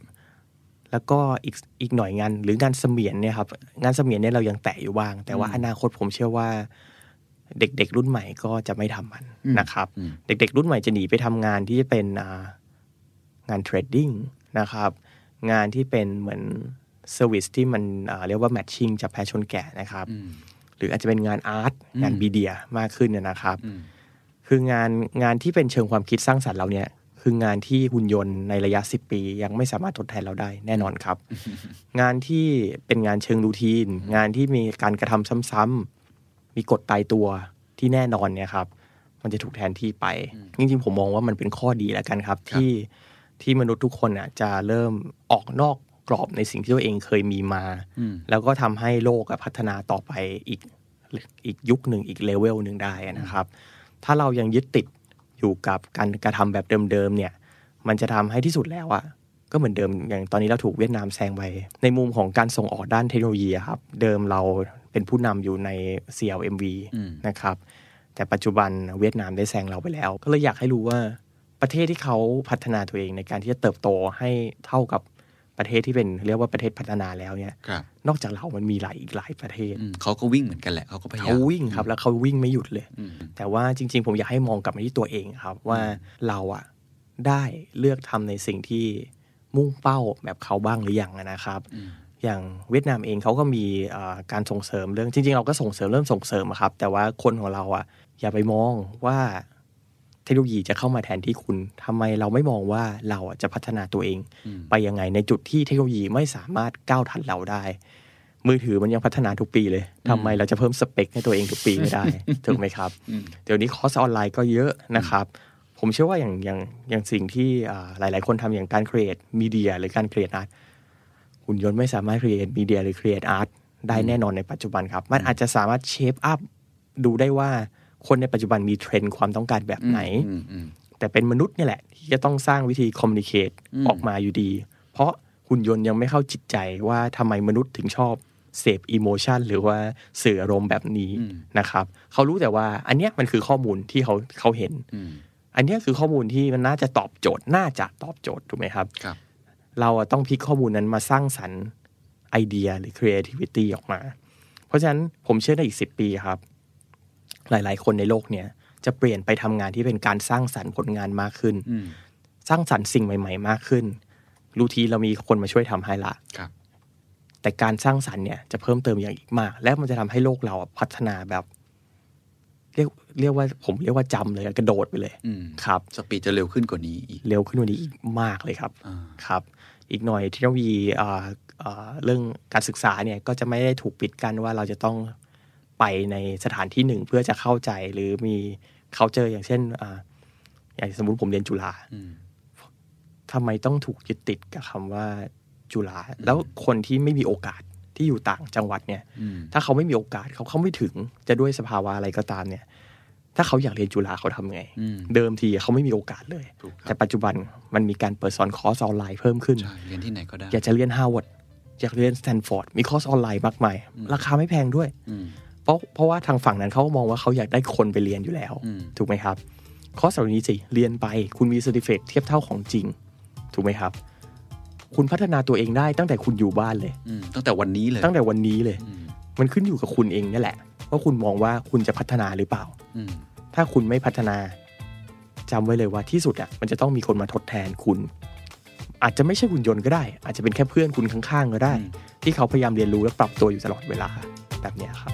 แล้วก็อีกอีกหน่อยงานหรืองานเสมียนเนี่ยครับงานเสมียนเนี่ยเรายังแตะอยู่บ้าง แต่ว่าอืมอนาคตผมเชื่อว่า เด็กๆรุ่นใหม่ก็จะไม่ทำมันอืมนะครับอืมเด็กๆ รุ่นใหม่จะหนีไปทำงานที่เป็นอ่างาน trading นะครับ งานที่เป็นเหมือน service ที่มันอ่าเรียกว่า matching จับแพะชนแกะนะครับอืมหรืออาจจะเป็นงาน art อืมงาน media มากขึ้นเนี่ยนะครับอืมคืองานงานที่เป็นเชิงความคิดสร้างสรรค์เราเนี่ยคืองานที่หุ่นยนต์ในระยะ 10 ปี ยังไม่สามารถทดแทนเราได้แน่นอนครับ งานที่เป็นงานเชิง routine งานที่มีการกระทำซ้ำๆมีกฎตายตัวที่แน่นอนเนี่ยครับ มันจะถูกแทนที่ไป จริงๆ ผมมองว่ามันเป็นข้อดีแล้วกันครับ ที่ที่มนุษย์ทุกคนอะจะเริ่มออกนอก กรอบในสิ่งที่ตัวเองเคยมีมาอืมแล้วก็ทำให้โลกอะพัฒนาต่อไปอีกอีกยุคหนึ่งอีกเลเวลหนึ่งได้นะครับ ถ้าเรายังยึดติดอยู่กับการกระทำแบบเดิมๆเนี่ย มันจะทำให้ที่สุดแล้วอะก็เหมือนเดิมอย่างตอนนี้เราถูกเวียดนามแซงไป ในมุมของการส่งออกด้านเทคโนโลยีอะครับ เดิมเราเป็นผู้นำอยู่ใน CLMV อืมนะครับแต่ปัจจุบันเวียดนามได้แซงเราไปแล้ว ก็เลยอยากให้รู้ว่าประเทศที่เขาพัฒนาตัวเองในการที่จะเติบโตให้เท่ากับ ประเทศที่เป็นเรียกว่าประเทศพัฒนาแล้วเนี่ยครับนอกจากเรามันมีหลายอีกหลายประเทศอืมเขาก็วิ่งเหมือนกันแหละเขาก็พยายามเขาวิ่งครับ แล้วเขาวิ่งไม่หยุดเลยอืมแต่ว่าจริง ๆ ผมอยากให้มองกลับมาที่ตัวเองครับ ว่าเราอะได้เลือกทำในสิ่งที่มุ่งเป้าแบบเขาบ้างหรือยังอะนะครับอืมอย่างเวียดนามเองเขาก็มีเอ่อการส่งเสริมเรื่องจริง ๆ เราก็ส่งเสริมเริ่มส่งเสริมอะครับ แต่ว่าคนของเราอะอย่าไปมองว่า เทคโนโลยีจะเข้ามาแทนที่คุณทำไมเราไม่มองว่าเราอะจะพัฒนาตัวเองอืมไปยังไงในจุดที่เทคโนโลยีไม่สามารถก้าวทันเราได้ มือถือมันยังพัฒนาทุกปีเลยทำไมเราจะเพิ่มสเปคให้ตัวเองทุกปีไม่ได้ถูกไหมครับอืมเดี๋ยวนี้คอร์สออนไลน์ก็เยอะนะครับ ผมเชื่อว่าอย่างอย่างอย่างสิ่งที่อ่าหลาย ๆ คนทำอย่างการ create media หรือการ create artหุ่นยนต์ไม่สามารถ create media หรือ create art ได้แน่นอนในปัจจุบันครับ มันอาจจะสามารถ shape up ดูได้ว่า คนในปัจจุบันมีเทรนด์ความต้องการแบบไหนอืมอืมแต่เป็นมนุษย์เนี่ยแหละ ที่จะต้องสร้างวิธีคอมมิ n นิเคตอืมออกมาอยู่ดี เพราะหุ่นยนต์ยังไม่เข้าจิตใจว่าทำไมมนุษย์ถึงชอบเสพ emotion หรือว่าสื่ออารมณ์แบบนี้นะครับเขารู้แต่ว่าอันเนี้ยมันคือข้อมูลที่เขาเขาเห็นอืมอันเนี้ยคือข้อมูลที่มันน่าจะตอบโจทย์น่าจะตอบโจทย์ถูกไหมครับครับเราอะต้องพลิกข้อมูลนั้นมาสร้างสรรค์ไอเดียหรือ creativity ออกมา เพราะฉะนั้นผมเชื่อในอีกสิปีครับ หลาย ๆ คนในโลกเนี่ยจะเปลี่ยนไปทำงานที่เป็นการสร้างสรรค์ผลงานมากขึ้นอืมสร้างสรรค์สิ่งใหม่ ๆ มากขึ้น รู้ทีเรามีคนมาช่วยทำให้ละครับแต่การสร้างสรรค์เนี่ยจะเพิ่มเติมอย่างอีกมาก และมันจะทำให้โลกเราอะพัฒนาแบบ เรียกเรียกว่าผมเรียกว่าจำเลยอะกระโดดไปเลยอืมครับสปีดจะเร็วขึ้นกว่านี้อีกเร็วขึ้นกว่านี้อีกมากเลยครับอ่าครับ อีกหน่อยเทคโนโลยีอ่าอ่าเรื่องการศึกษาเนี่ยก็จะไม่ได้ถูกปิดกั้นว่าเราจะต้อง ไปในสถานที่หนึ่งเพื่อจะเข้าใจหรือมีเขาเจออย่างเช่นอ่าอย่างสมมติผมเรียนจุฬาอืมทำไมต้องถูกยึดติดกับคำว่าจุฬาแล้วคนที่ไม่มีโอกาสที่อยู่ต่างจังหวัดเนี่ยอืมถ้าเขาไม่มีโอกาสเขาเข้าไม่ถึงจะด้วยสภาวะอะไรก็ตามเนี่ย ถ้าเขาอยากเรียนจุฬาเขาทำไงอืมเดิมทีเขาไม่มีโอกาสเลยถูกครับแต่ปัจจุบันมันมีการเปิดสอนคอร์สออนไลน์เพิ่มขึ้นใช่เรียนที่ไหนก็ได้อยากจะเรียนฮาร์วาร์ดอยากเรียนสแตนฟอร์ดมีคอร์สออนไลน์มากมาย ราคาไม่แพงด้วยอืม เพราะเพราะว่าทางฝั่งนั้นเขาก็มองว่าเขาอยากได้คนไปเรียนอยู่แล้วอืมถูกไหมครับคอร์สเหล่านี้สิเรียนไปคุณมี certificate เทียบเท่าของจริง ถูกไหมครับ คุณพัฒนาตัวเองได้ตั้งแต่คุณอยู่บ้านเลยอืมตั้งแต่วันนี้เลย ตั้งแต่วันนี้เลยอืมมันขึ้นอยู่กับคุณเองนี่แหละว่าคุณมองว่าคุณจะพัฒนาหรือเปล่าอืมถ้าคุณไม่พัฒนาจำไว้เลยว่าที่สุดอะมันจะต้องมีคนมาทดแทนคุณ อาจจะไม่ใช่หุ่นยนต์ก็ได้ อาจจะเป็นแค่เพื่อนคุณข้างๆก็ได้ ที่เขาพยายามเรียนรู้และปรับตัวอยู่ตลอดเวลาแบบเนี้ยครับ